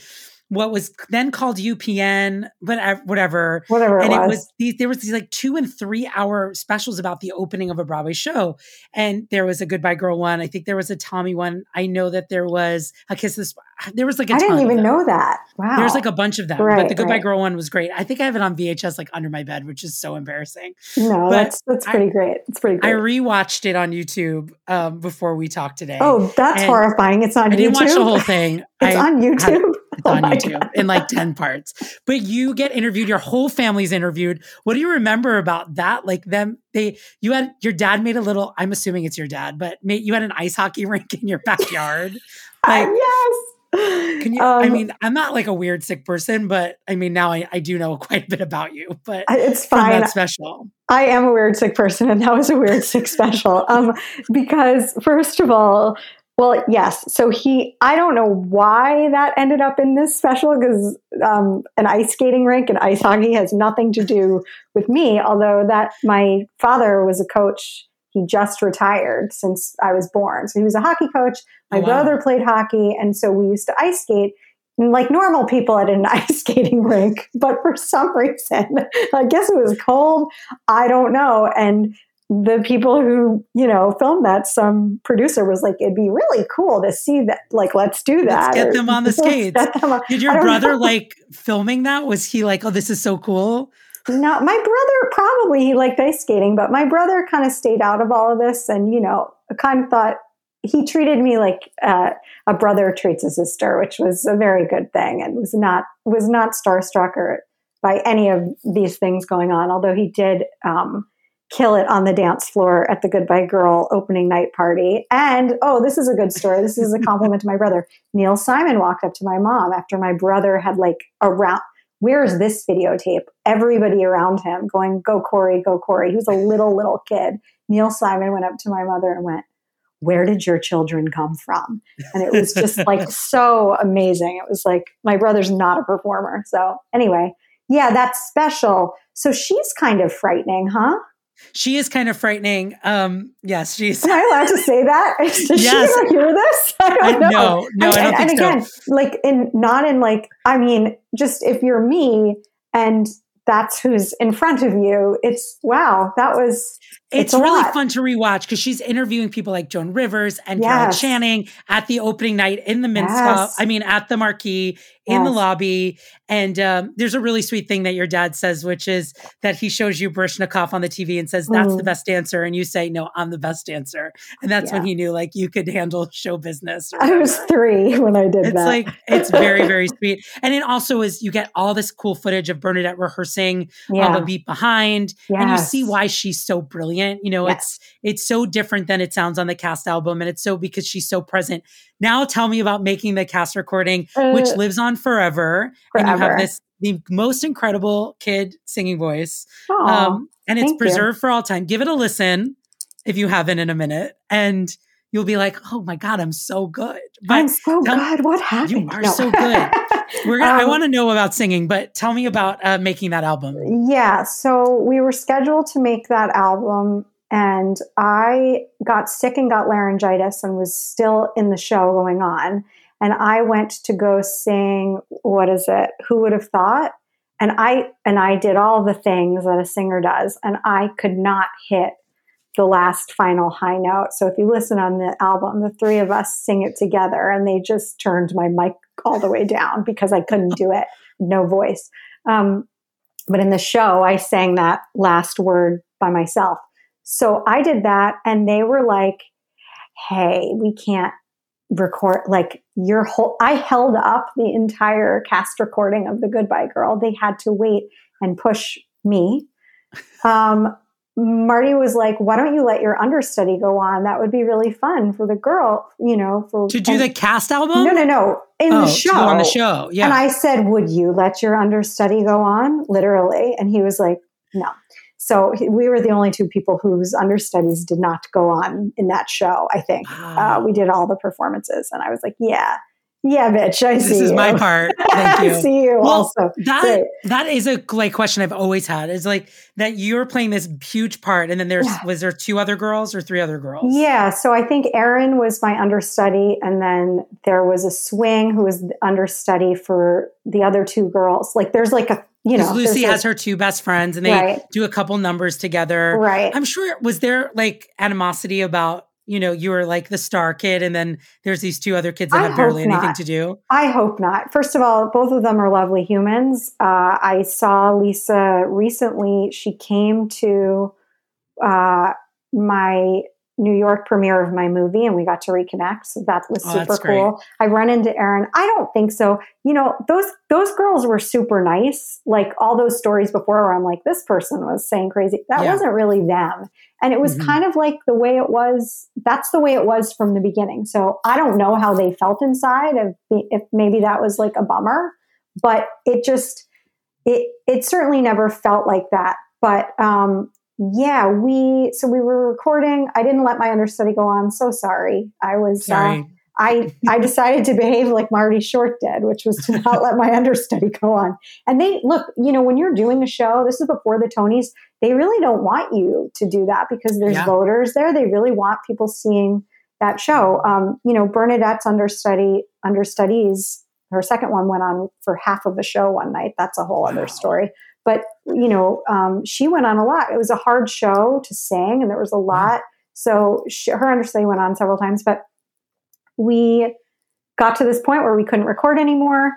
what was then called UPN, but whatever, Whatever it and it was. was these, there was these like two and three hour specials about the opening of a Broadway show, and there was a Goodbye Girl one. I think there was a Tommy one. I know that there was a Kiss this. There was like a I didn't even know that. Wow. There's like a bunch of them, but the Goodbye right. Girl one was great. I think I have it on VHS like under my bed, which is so embarrassing. no, but that's that's I- pretty great. It's pretty Great. I rewatched it on YouTube um, before we talked today. oh, that's horrifying. It's on I YouTube. didn't watch the whole thing. It's I on YouTube. It's Oh on YouTube God. in like 10 parts. But you get interviewed, your whole family's interviewed. What do you remember about that? Like them, they, you had, your dad made a little, I'm assuming it's your dad, but made, you had an ice hockey rink in your backyard. Like, yes. can you, I Um, mean, I'm not like a weird sick person, but I mean, now I, I do know quite a bit about you, but it's fine. that special. I am a weird sick person, and that was a weird sick special. Um, because first of all, well, yes. So he, I don't know why that ended up in this special because um, an ice skating rink and ice hockey has nothing to do with me. Although that my father was a coach. He just retired since I was born, so he was a hockey coach. My Oh, wow. brother played hockey, and so we used to ice skate like normal people at an ice skating rink. But for some reason, I guess it was cold. I don't know. And the people who, you know, filmed that, some producer was like, it'd be really cool to see that. Like, let's do that. Let's get Or, them on the "Let's skates. on-" Did your brother know. like filming that? Was he like, oh, this is so cool? No, my brother probably he liked ice skating, but my brother kind of stayed out of all of this, and you know, kind of thought he treated me like uh, a brother treats a sister, which was a very good thing, and was not was not starstruck or by any of these things going on. Although he did um, kill it on the dance floor at the Goodbye Girl opening night party, and oh, this is a good story. This is a compliment to my brother. Neil Simon walked up to my mom after my brother had like around where's this videotape? Everybody around him going, go Corey, go Corey. He was a little, little kid. Neil Simon went up to my mother and went, where did your children come from? And it was just like so amazing. It was like, my brother's not a performer. So anyway, yeah, that's special. So she's kind of frightening, huh? She is kind of frightening. Um, yes, she's. Am I allowed to say that? Does Yes. she ever hear this? I don't I- know. no, no, and, I don't and, think and so. again, like in not in like, I mean, just if you're me and that's who's in front of you, it's wow, that was It's, a really lot. fun to rewatch because she's interviewing people like Joan Rivers and Carol Channing at the opening night in the Minsk. Yes. I mean, at the Marquis in the lobby. And um, there's a really sweet thing that your dad says, which is that he shows you Baryshnikov on the TV and says, "That's the Mhm. best dancer," and you say, "No, I'm the best dancer." And that's when he knew like you could handle show business. I was three when I did It's that. like it's very very sweet, and it also is you get all this cool footage of Bernadette rehearsing on Yeah. the beat behind, and you see why she's so brilliant. You know, Yes. it's it's so different than it sounds on the cast album, and it's so because she's so present. Now, tell me about making the cast recording, which Uh, lives on forever, and you have this the most incredible kid singing voice, Aw, um, and it's thank you. preserved for all time. Give it a listen if you haven't in a minute, and you'll be like, "Oh my god, I'm so good!" I'm so tell- good. What happened? You are No. so good. We're gonna. I Um, want to know about singing, but tell me about uh, making that album. Yeah, so we were scheduled to make that album, and I got sick and got laryngitis and was still in the show going on. And I went to go sing, what is it? Who would have thought? And I and I did all the things that a singer does, and I could not hit the last final high note. So if you listen on the album, the three of us sing it together, and they just turned my mic all the way down because I couldn't do it, no voice. Um, but in the show, I sang that last word by myself. So I did that, and they were like, "Hey, we can't record like your whole." I held up the entire cast recording of the Goodbye Girl. They had to wait and push me. Um, Marty was like, "Why don't you let your understudy go on? That would be really fun for the girl, you know, for To do and- the cast album? No, no, no, in Oh, the show. on the show, yeah. And I said, "Would you let your understudy go on?" Literally, and he was like, "No." So we were the only two people whose understudies did not go on in that show. I think uh, we did all the performances, and I was like, "Yeah, yeah, bitch, I see This is you. my part. Thank you. I see you Well, also. That Great. that is a like question I've always had. Is like that you're playing this huge part, and then there's Yeah. was there two other girls or three other girls? Yeah, so I think Erin was my understudy, and then there was a swing who was the understudy for the other two girls. Like, there's like a you know, Because Lucy has her two best friends, and they Right. do a couple numbers together. Right. I'm sure. Was there like animosity about you know you were like the star kid, and then there's these two other kids that I have barely hope anything to do? I hope not. First of all, both of them are lovely humans. Uh, I saw Lisa recently. She came to uh, my New York premiere of my movie, and we got to reconnect. So that was Oh, super great. cool. I run into Erin. I don't think so. You know, those those girls were super nice. Like all those stories before, where I'm like, this person was saying crazy. That Yeah. wasn't really them, and it was Mhm. kind of like the way it was. That's the way it was from the beginning. So I don't know how they felt inside. If if maybe that was like a bummer, but it just it it certainly never felt like that. But um, yeah, we so we were recording. I didn't let my understudy go on. So sorry. I was Sorry. Uh, I I decided to behave like Marty Short did, which was to not let my understudy go on. And they look, you know, when you're doing a show, this is before the Tonys. They really don't want you to do that because there's Yeah. voters there. They really want people seeing that show. Um, you know, Bernadette's understudy understudies. Her second one went on for half of the show one night. That's a whole other story. But you know, um, she went on a lot. It was a hard show to sing, and there was a lot. So she, her understudy went on several times, but we got to this point where we couldn't record anymore.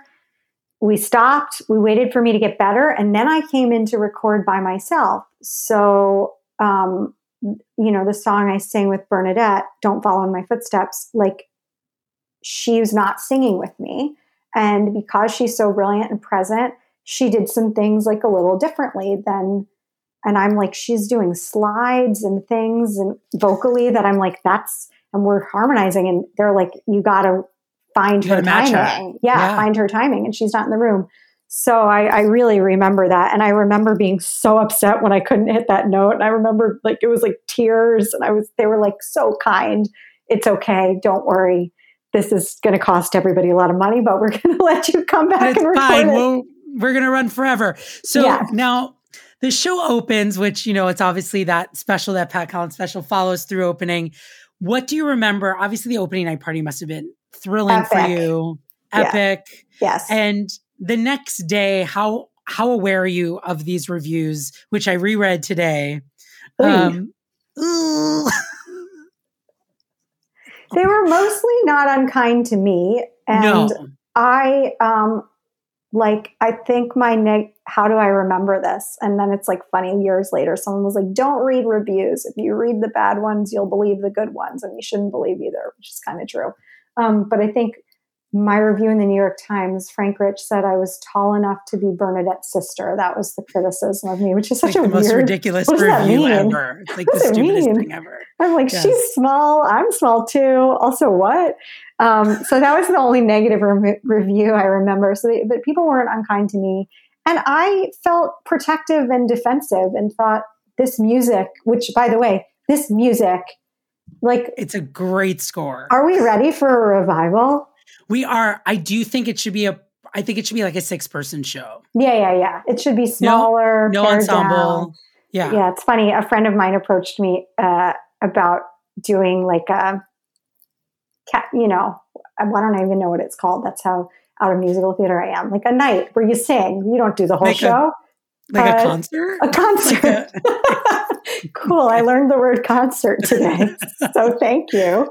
We stopped. We waited for me to get better, and then I came in to record by myself. So, um, you know, the song I sing with Bernadette, "Don't Follow in My Footsteps," like she's not singing with me, and because she's so brilliant and present, she did some things like a little differently than. And I'm like, she's doing slides and things and vocally that I'm like, that's, and we're harmonizing. And they're like, you got to find You her gotta her. timing. Yeah, Yeah. find her timing. And she's not in the room. So I, I really remember that. And I remember being so upset when I couldn't hit that note. And I remember like, it was like tears. And I was, they were like so kind. It's okay. Don't worry. This is going to cost everybody a lot of money, but we're going to let you come back It's and record fine. it. We'll, we're gonna run forever. So Yeah. now the show opens, which you know it's obviously that special that Pat Collins special follows through opening. What do you remember? Obviously, the opening night party must have been thrilling for Epic. you, Yeah. epic. Yes. And the next day, how how aware are you of these reviews, which I reread today? Um, they were mostly not unkind to me and No. i um like i think my neg how do i remember this and then it's like funny years later someone was like don't read reviews if you read the bad ones you'll believe the good ones and you shouldn't believe either which is kind of true um, but i think my review in the New York Times, Frank Rich said I was tall enough to be Bernadette's sister. That was the criticism of me, which is such like a the most ridiculous what does that review ever. It's like What the stupidest mean? thing ever. I'm like, Yes. she's small. I'm small too. Also, what? Um, so that was the only negative re- review I remember. So, they, but people weren't unkind to me, and I felt protective and defensive, and thought this music, which, by the way, this music, like, It's a great score. are we ready for a revival? We are. I do think it should be a. I think it should be like a six person show. Yeah, yeah, yeah. It should be smaller, no pared ensemble. down. Yeah. yeah. It's funny. A friend of mine approached me uh, about doing like a, cat. You know, I don't even know what it's called. That's how out of musical theater I am. Like a night where you sing. You don't do the whole Like a- show. Like a Uh, concert. A concert. cool. I learned the word concert today. so thank you.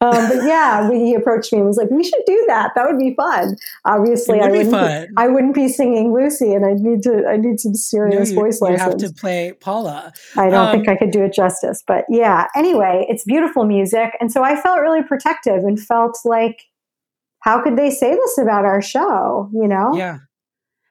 Um, but yeah, we, he approached me and was like, "We should do that. That would be fun." Obviously, would I wouldn't. fun. I wouldn't be singing Lucy, and I need to. I need some No, serious you, voice you lessons. You have to play Paula. I don't Um, think I could do it justice. But yeah, anyway, it's beautiful music. And so I felt really protective and felt like, how could they say this about our show? You know? Yeah.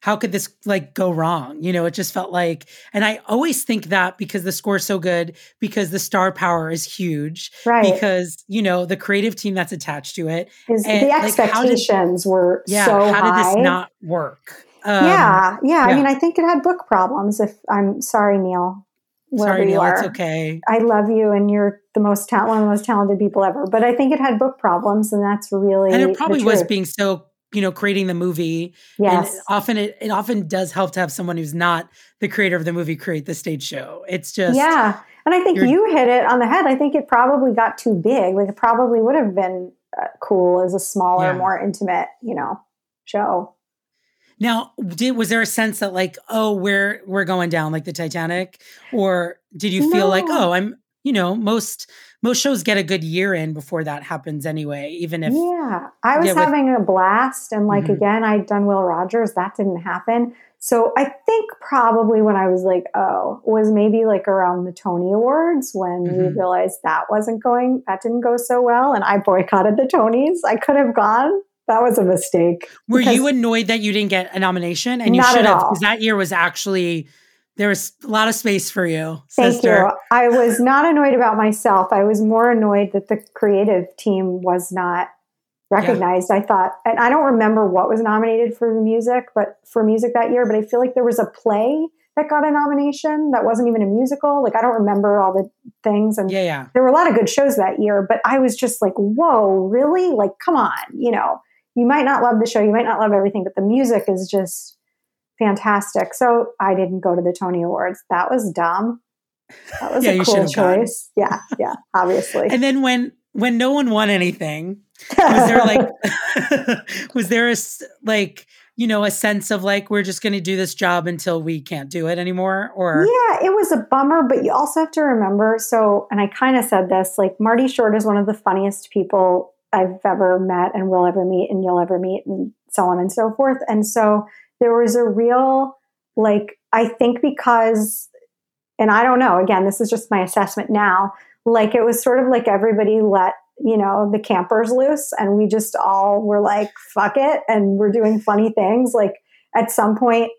How could this like go wrong? You know, it just felt like, and I always think that because the score's so good, because the star power is huge, Right. Because you know the creative team that's attached to it, Is and, the like, did- expectations were yeah, so how high. did this not work? Um, yeah, yeah, I mean, I think it had book problems. If I'm sorry, Neil. sorry, Neil, are. it's okay. I love you, and you're the most ta- one of the most talented people ever. But I think it had book problems, and that's really and it probably was being so you know creating the movie Yes. and often it, it often does help to have someone who's not the creator of the movie create the stage show it's just yeah. And I think you're- hit it on the head. I think it probably got too big. Like it probably would have been uh, cool as a smaller, Yeah. more intimate, you know, show. now did was there a sense that like oh we're we're going down like the titanic or did you feel like oh i'm you know most most shows get a good year in before that happens anyway even if yeah, I was Yeah, with- having a blast, and like Mhm. again, I'd done Will Rogers. That didn't happen. So I think probably when I was like, oh, was maybe like around the Tony Awards when we Mhm. realized that wasn't going, that didn't go so well, and I boycotted the Tonys. I could have gone. That was a mistake. were you annoyed that you didn't get a nomination and you should have because that year was actually there was a lot of space for you Thank sister you. I was not annoyed about myself. I was more annoyed that the creative team was not recognized. I thought, and I don't remember what was nominated for the music, but for music that year, but I feel like there was a play that got a nomination that wasn't even a musical. Like I don't remember all the things and yeah yeah there were a lot of good shows that year, but I was just like, whoa, really? Like, come on, you know, you might not love the show, you might not love everything, but the music is just fantastic. So I didn't go to the Tony Awards. That was dumb. That was Yeah, a cool have gone. choice. Yeah, yeah, obviously. And then when when no one won anything, was there like was there a like you know a sense of like we're just going to do this job until we can't do it anymore or Yeah, it was a bummer, but you also have to remember. So, and I kind of said this like Marty Short is one of the funniest people I've ever met and will ever meet, and you'll ever meet, and so on and so forth. And so there was a real, like, I think because, and I don't know, again, this is just my assessment now, like, it was sort of like everybody let, you know, the campers loose, and we just all were like, fuck it, and we're doing funny things. Like, at some point,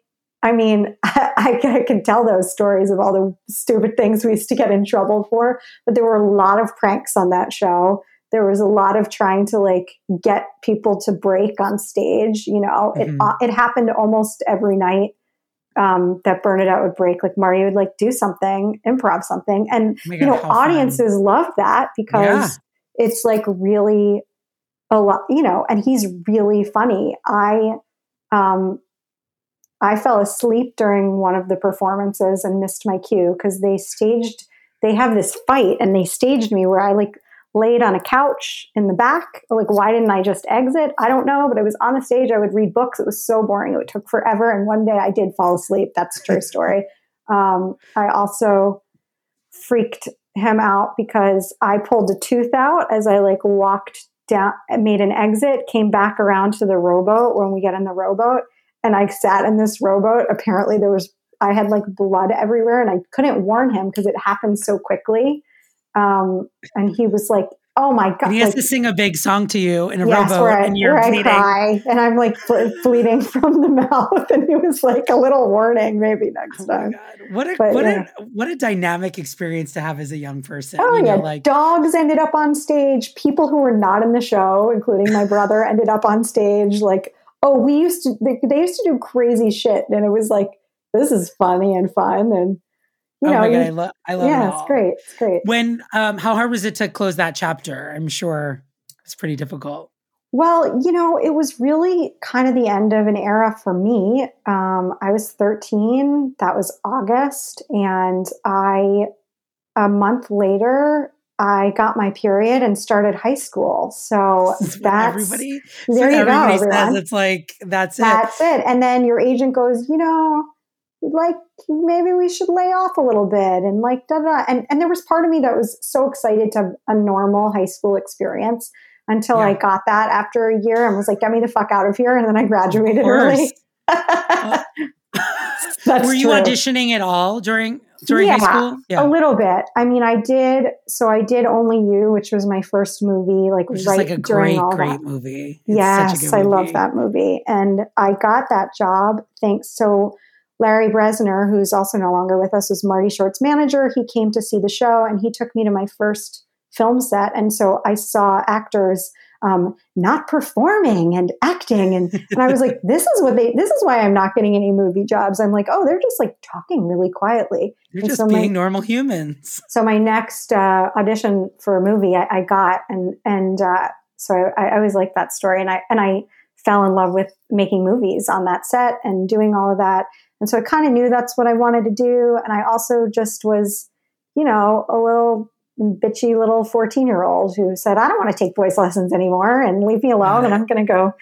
I mean, I, I can tell those stories of all the stupid things we used to get in trouble for, but there were a lot of pranks on that show. There was a lot of trying to like get people to break on stage. You know, Mhm. it uh, it happened almost every night um, that Bernadette would break. Like Marty would like do something, improv something, and Oh my you know, how fun. audiences love that because it's like really a lot. You know, and he's really funny. I um, I fell asleep during one of the performances and missed my cue because they staged, they have this fight and they staged me where I like laid on a couch in the back. Like, why didn't I just exit? I don't know, but I was on the stage. I would read books. It was so boring. It took forever. And one day I did fall asleep. That's a true story. Um, I also freaked him out because I pulled a tooth out as I like walked down, made an exit, came back around to the rowboat when we get in the rowboat and I sat in this rowboat. Apparently, there was I had like blood everywhere, and I couldn't warn him because it happened so quickly. Um, and he was like, "Oh my god!" and he has like, to sing a big song to you in a yes, rowboat I, and you're bleeding cry, and I'm like ble- bleeding from the mouth. And he was like, "A little warning, maybe next time." what a But, what yeah. a what a dynamic experience to have as a young person Oh you yeah, know like dogs ended up on stage. People who were not in the show, including my brother, ended up on stage. Like, oh, we used to. They, they used to do crazy shit, and it was like, this is funny and fun, and you oh know, my god you- I, lo- I love yeah, it all. it's great. It's great. when um how hard was it to close that chapter i'm sure it's pretty difficult Well, you know, it was really kind of the end of an era for me. Um, I was 13. That was August. And I, a month later, I got my period and started high school. So This is what that's everybody there so you go, everyone. says it's like that's it That's it. And then your agent goes, you know, you'd like maybe we should lay off a little bit and like da da. And and there was part of me that was so excited to have a normal high school experience until I got that after a year and was like, get me the fuck out of here. And then I graduated early. Were you true. auditioning at all during during high school? A little bit. I mean, I did. So I did Only You, which was my first movie, like Which right like a during great, all great that. movie. It's Yes, good I love that movie, and I got that job thanks. So Larry Brezner, who's also no longer with us, was Marty Short's manager. He came to see the show, and he took me to my first film set, and so I saw actors. Um, not performing and acting and, and i was like this is what they this is why i'm not getting any movie jobs i'm like oh they're just like talking really quietly You're And just so my- being normal humans. so my next uh, audition for a movie I, I got, and and uh, so I, I always liked that story, and I and I fell in love with making movies on that set and doing all of that, and so I kind of knew that's what I wanted to do, and I also just was, you know, a little bitchy little 14 year old who said i don't want to take voice lessons anymore and leave me alone and i'm going to go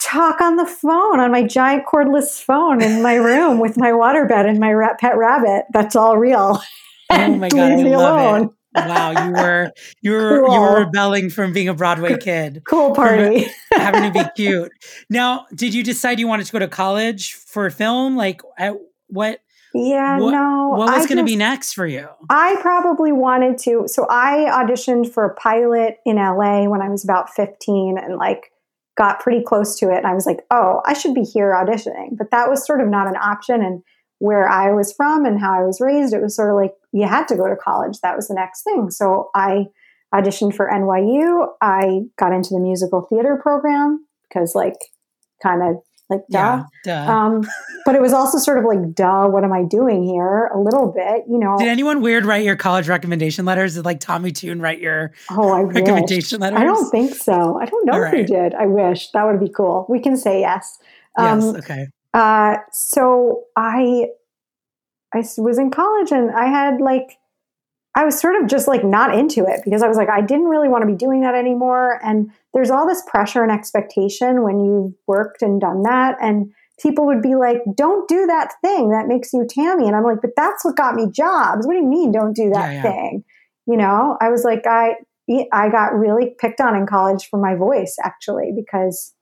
talk on the phone on my giant cordless phone in my room with my waterbed and my rat, pet rabbit that's all real Oh my god, I leave me love alone. it. Wow, you were you were you Cool. were rebelling from being a Broadway kid. Cool uh, party. having to be cute. Now, did you decide you wanted to go to college for film? Like at what Yeah, what, no. what was going to be next for you? I probably wanted to. So I auditioned for a pilot in LA when I was about 15 and like got pretty close to it. And I was like, oh, I should be here auditioning. But that was sort of not an option. And where I was from and how I was raised, it was sort of like you had to go to college. That was the next thing. So I auditioned for NYU. I got into the musical theater program because, like, kind of like, duh. Yeah, duh. Um, but it was also sort of like, duh, what am I doing here? A little bit, you know. Did anyone weird write your college recommendation letters? Did like Tommy Tune write your Oh, I wish. recommendation letters? I don't think so. I don't know All if he did. I wish that would be cool. We can say yes. Yes. Um, okay. Uh, so I was in college and I had like, I was sort of just like not into it because I was like, I didn't really want to be doing that anymore. And there's all this pressure and expectation when you've worked and done that. And people would be like, don't do that thing that makes you Tammy. And I'm like, but that's what got me jobs. What do you mean don't do that Yeah, yeah. thing? You know, I was like, I, I got really picked on in college for my voice actually because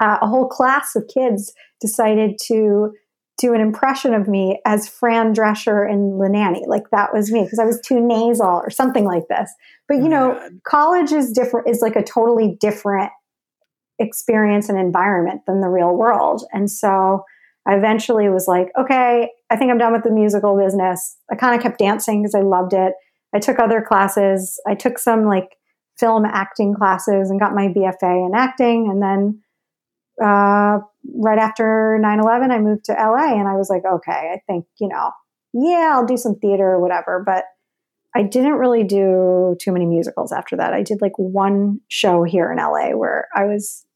uh, a whole class of kids decided to do an impression of me as Fran Drescher in The Like that was me because I was too nasal or something like this. But you know, college is different, is like a totally different experience and environment than the real world. And so I eventually was like, okay, I think I'm done with the musical business. I kind of kept dancing because I loved it. I took other classes. I took some like film acting classes and got my BFA in acting. And then uh, right after 9 11, I moved to LA and I was like, okay, I think, you know, yeah, I'll do some theater or whatever. But I didn't really do too many musicals after that. I did like one show here in LA where I was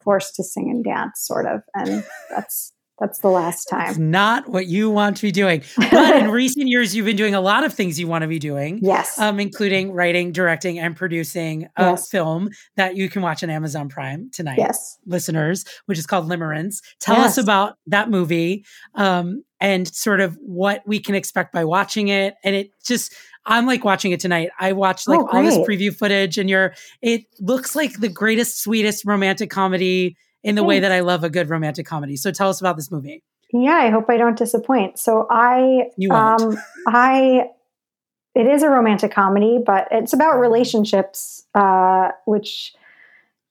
forced to sing and dance, sort of. And that's. That's the last time. It's not what you want to be doing. But in recent years, you've been doing a lot of things you want to be doing. Yes. Um, including writing, directing, and producing a Yes. film that you can watch on Amazon Prime tonight. Yes. Listeners, which is called Limerence. Tell Yes. us about that movie um, and sort of what we can expect by watching it. And it just, I'm like watching it tonight. I watched like Oh, all this preview footage, and you're, it looks like the greatest, sweetest romantic comedy in the way that I love a good romantic comedy. So tell us about this movie. Yeah, I hope I don't disappoint. So I, You won't. um, I, it is a romantic comedy, but it's about relationships, uh, which,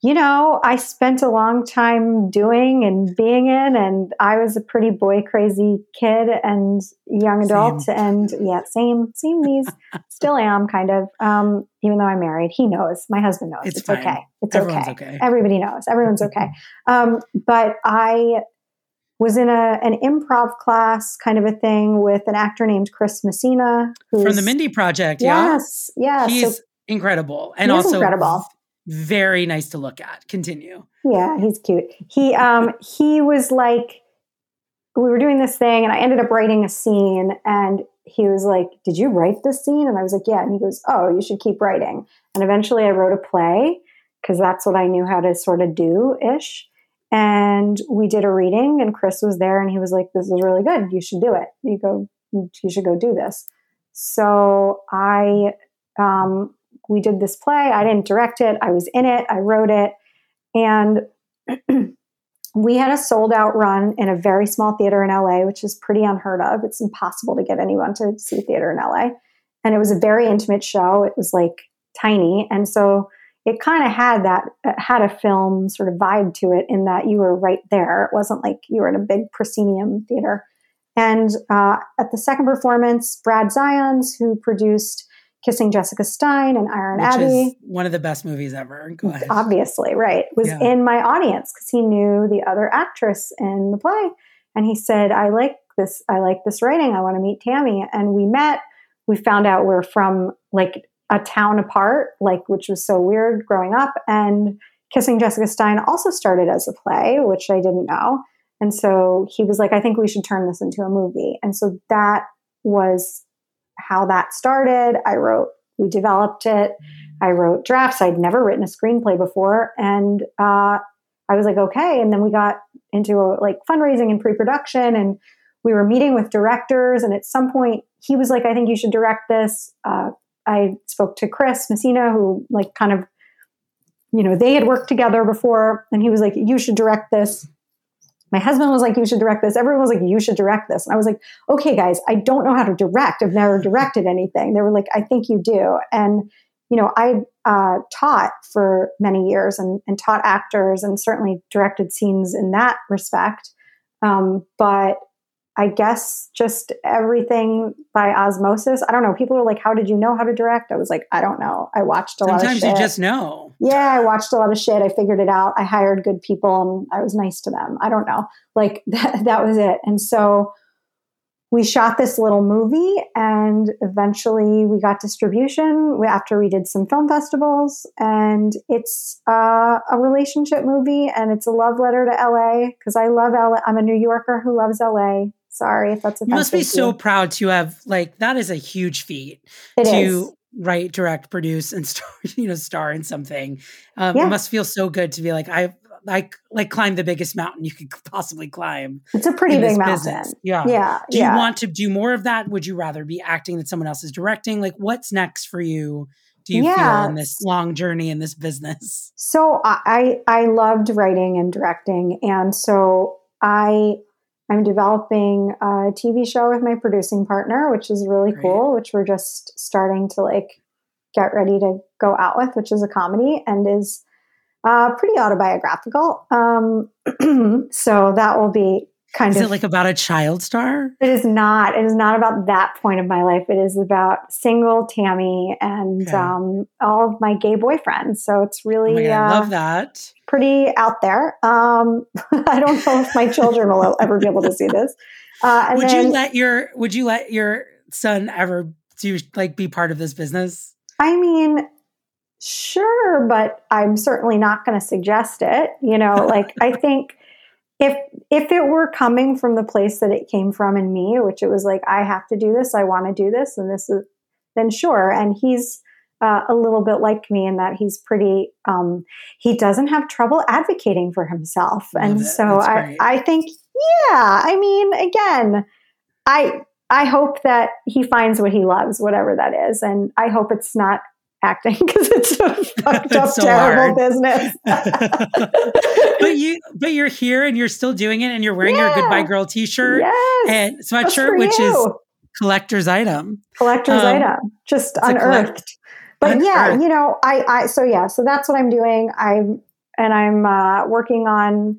you know, I spent a long time doing and being in, and I was a pretty boy crazy kid and young adult, and yeah, same, same these, still am kind of, um, even though I'm married. He knows, my husband knows, It's it's, okay, it's Everyone's okay. okay. everybody knows, everyone's okay. Um, but I was in a an improv class kind of a thing with an actor named Chris Messina From the Mindy Project, yeah? Yes, yeah. He's so, incredible and also incredible. Very nice to look at. Continue. yeah, he's cute. He um he was like we were doing this thing and I ended up writing a scene and he was like, "Did you write this scene?" And I was like, "Yeah." And he goes, "Oh, you should keep writing." And eventually I wrote a play because that's what I knew how to sort of do ish. And we did a reading and Chris was there and he was like, This is really good. You should do it. You go you should go do this. So I um we did this play. I didn't direct it. I was in it. I wrote it. And we had a sold out run in a very small theater in LA, which is pretty unheard of. It's impossible to get anyone to see theater in LA. And it was a very intimate show. It was like tiny. And so it kind of had that, had a film sort of vibe to it in that you were right there. It wasn't like you were in a big proscenium theater. And uh, at the second performance, Brad Zions, who produced Kissing Jessica Stein and Iron Which Abbey, is one of the best movies ever. Go ahead. obviously, right, was Yeah. in my audience because he knew the other actress in the play. And he said, I like this, I like this writing. I want to meet Tammy. And we met. We found out we're from like a town apart, like which was so weird growing up. And Kissing Jessica Stein also started as a play, which I didn't know. And so he was like, I think we should turn this into a movie. And so that was how that started. I wrote, we developed it. I wrote drafts. I'd never written a screenplay before. And uh, I was like, okay. And then we got into a, like fundraising and pre production, and we were meeting with directors. And at some point, he was like, I think you should direct this. Uh, I spoke to Chris Messina, who like kind of, you know, they had worked together before. And he was like, you should direct this my husband was like, you should direct this. Everyone was like, you should direct this. And I was like, okay, guys, I don't know how to direct. I've never directed anything. They were like, I think you do. And, you know, I uh, taught for many years and, and taught actors and certainly directed scenes in that respect. Um, but I guess just everything by osmosis. I don't know. People were like, how did you know how to direct? I was like, I don't know. I watched a lot of shit." Sometimes you just know. Yeah, I watched a lot of shit. I figured it out. I hired good people and I was nice to them. I don't know. Like that, that was it. And so we shot this little movie and eventually we got distribution after we did some film festivals. And it's uh, a relationship movie and it's a love letter to LA because I love LA. I'm a New Yorker who loves LA. Sorry if that's You offensive. must be so proud to have like that is a huge feat It to is. write, direct, produce, and star. You know, star in something. Um, Yeah. It must feel so good to be like I like like climb the biggest mountain you could possibly climb. It's a pretty big mountain. business. Yeah, Yeah. Do yeah. you want to do more of that? Would you rather be acting that someone else is directing? Like, what's next for you? Do you Yeah. feel in this long journey in this business? So I I I loved writing and directing, and so I I'm developing a TV show with my producing partner, which is really cool. Which we're just starting to like get ready to go out with, which is a comedy and is uh, pretty autobiographical. Um, so that will be kind Is of it like about a child star? it is not. It is not about that point of my life. It is about single Tammy and Okay. um, all of my gay boyfriends. So it's really Oh God, I uh, love that. pretty out there. Um, I don't know if my children will ever be able to see this. Uh, and Would then, you let your Would you let your son ever do like be part of this business? I mean, sure, but I'm certainly not going to suggest it. You know, like I think if if it were coming from the place that it came from in me, which it was like I have to do this, I want to do this, and this is then sure. And he's uh, a little bit like me in that he's pretty. Um, he doesn't have trouble advocating for himself, and so That's I great. I think yeah. I mean, again, I I hope that he finds what he loves, whatever that is, and I hope it's not acting because it's a fucked up, so terrible hard. business. but you but you're here and you're still doing it and you're wearing your goodbye girl t-shirt Yes. and sweatshirt which is collector's item collector's Um, item, just it's a collect- unearthed. But yeah, you know, I, I so yeah, so that's what I'm doing. I'm and I'm uh, working on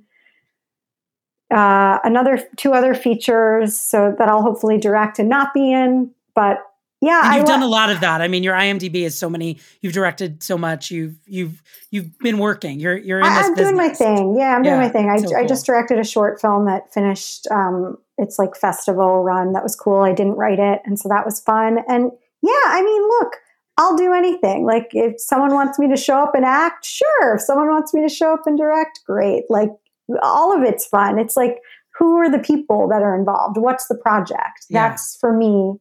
uh, another two other features so that I'll hopefully direct and not be in. But yeah, and you've done a lot of that i mean your imdb is so many you've directed so much you've you've you've been working you're you're in I, am doing my thing. Yeah, I'm doing my thing. I, so I cool. just directed a short film that finished. Um, it's like festival run. That was cool. I didn't write it, and so that was fun. And yeah, I mean, look, I'll do anything. Like if someone wants me to show up and act, sure. If someone wants me to show up and direct, great. Like all of it's fun. It's like who are the people that are involved? What's the project? Yeah. That's for me.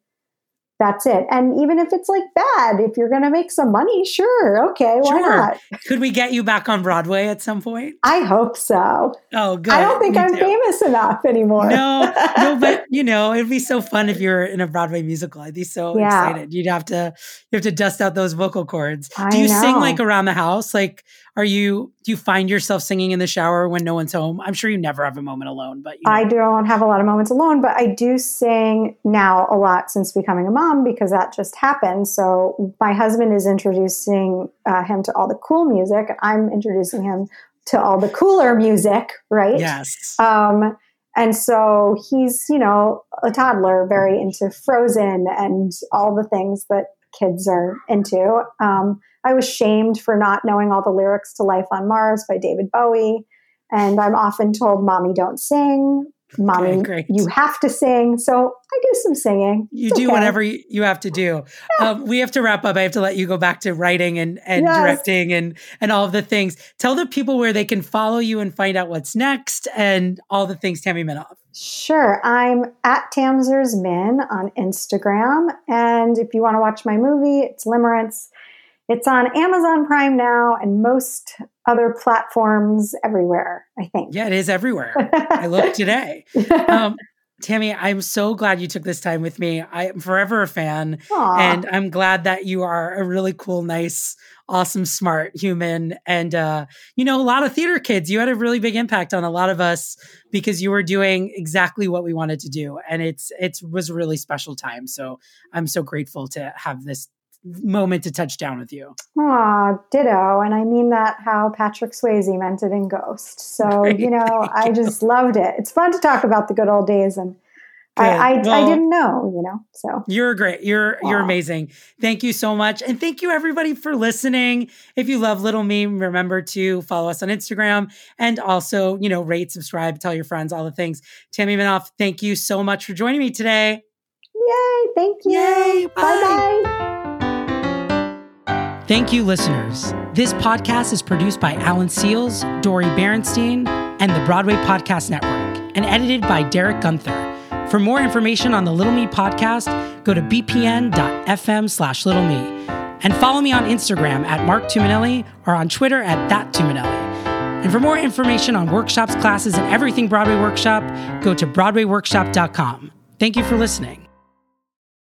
That's it. And even if it's like bad, if you're going to make some money, sure, okay, why Sure. not? could we get you back on broadway at some point I hope so. oh good I don't think Me I'm too. famous enough anymore. no no but you know it'd be so fun if you're in a broadway musical i'd be so Yeah. excited you'd have to you have to dust out those vocal cords do you sing like around the house like Are you do you find yourself singing in the shower when no one's home? I'm sure you never have a moment alone, but you know. I don't have a lot of moments alone, but I do sing now a lot since becoming a mom because that just happened. So my husband is introducing uh, him to all the cool music. I'm introducing him to all the cooler music, right? Yes. Um, and so he's, you know, a toddler, very into Frozen and all the things that kids are into. Um, I was shamed for not knowing all the lyrics to Life on Mars by David Bowie. And I'm often told, Mommy, don't sing. Mommy, Okay, you have to sing. So I do some singing. You do okay. whatever you, have to do. Um, we have to wrap up. I have to let you go back to writing and, and Yes. directing and, and all of the things. Tell the people where they can follow you and find out what's next and all the things Tammy Minoff. Sure. I'm at Tamsers Min on Instagram. And if you want to watch my movie, it's Limerence. It's on Amazon Prime now and most other platforms everywhere, I think. Yeah, it is everywhere. I looked today. Um, Tammy, I'm so glad you took this time with me. I'm forever a fan. Aw. And I'm glad that you are a really cool, nice, awesome, smart human. And, uh, you know, a lot of theater kids, you had a really big impact on a lot of us because you were doing exactly what we wanted to do. And it's, it was a really special time. So I'm so grateful to have this moment to touch down with you. Aw, ditto. And I mean that how Patrick Swayze meant it in Ghost. So, you know, I just loved it. It's fun to talk about the good old days. And I, I, Good. I didn't know, you know, so. You're great. You're you're amazing. Thank you so much. And thank you everybody for listening. If you love Little Me, remember to follow us on Instagram and also, you know, rate, subscribe, tell your friends, all the things. Tammy Minoff, thank you so much for joining me today. Yay. Thank you. Yay, Bye bye. Thank you, listeners. This podcast is produced by Alan Seales, Dori Berinstein, and the Broadway Podcast Network, and edited by Derek Gunther. For more information on the Little Me podcast, go to bpn.fm slash little me. And follow me on Instagram at Mark Tuminelli or on Twitter at that Tuminelli. And for more information on workshops, classes, and everything Broadway Workshop, go to BroadwayWorkshop.com. Thank you for listening.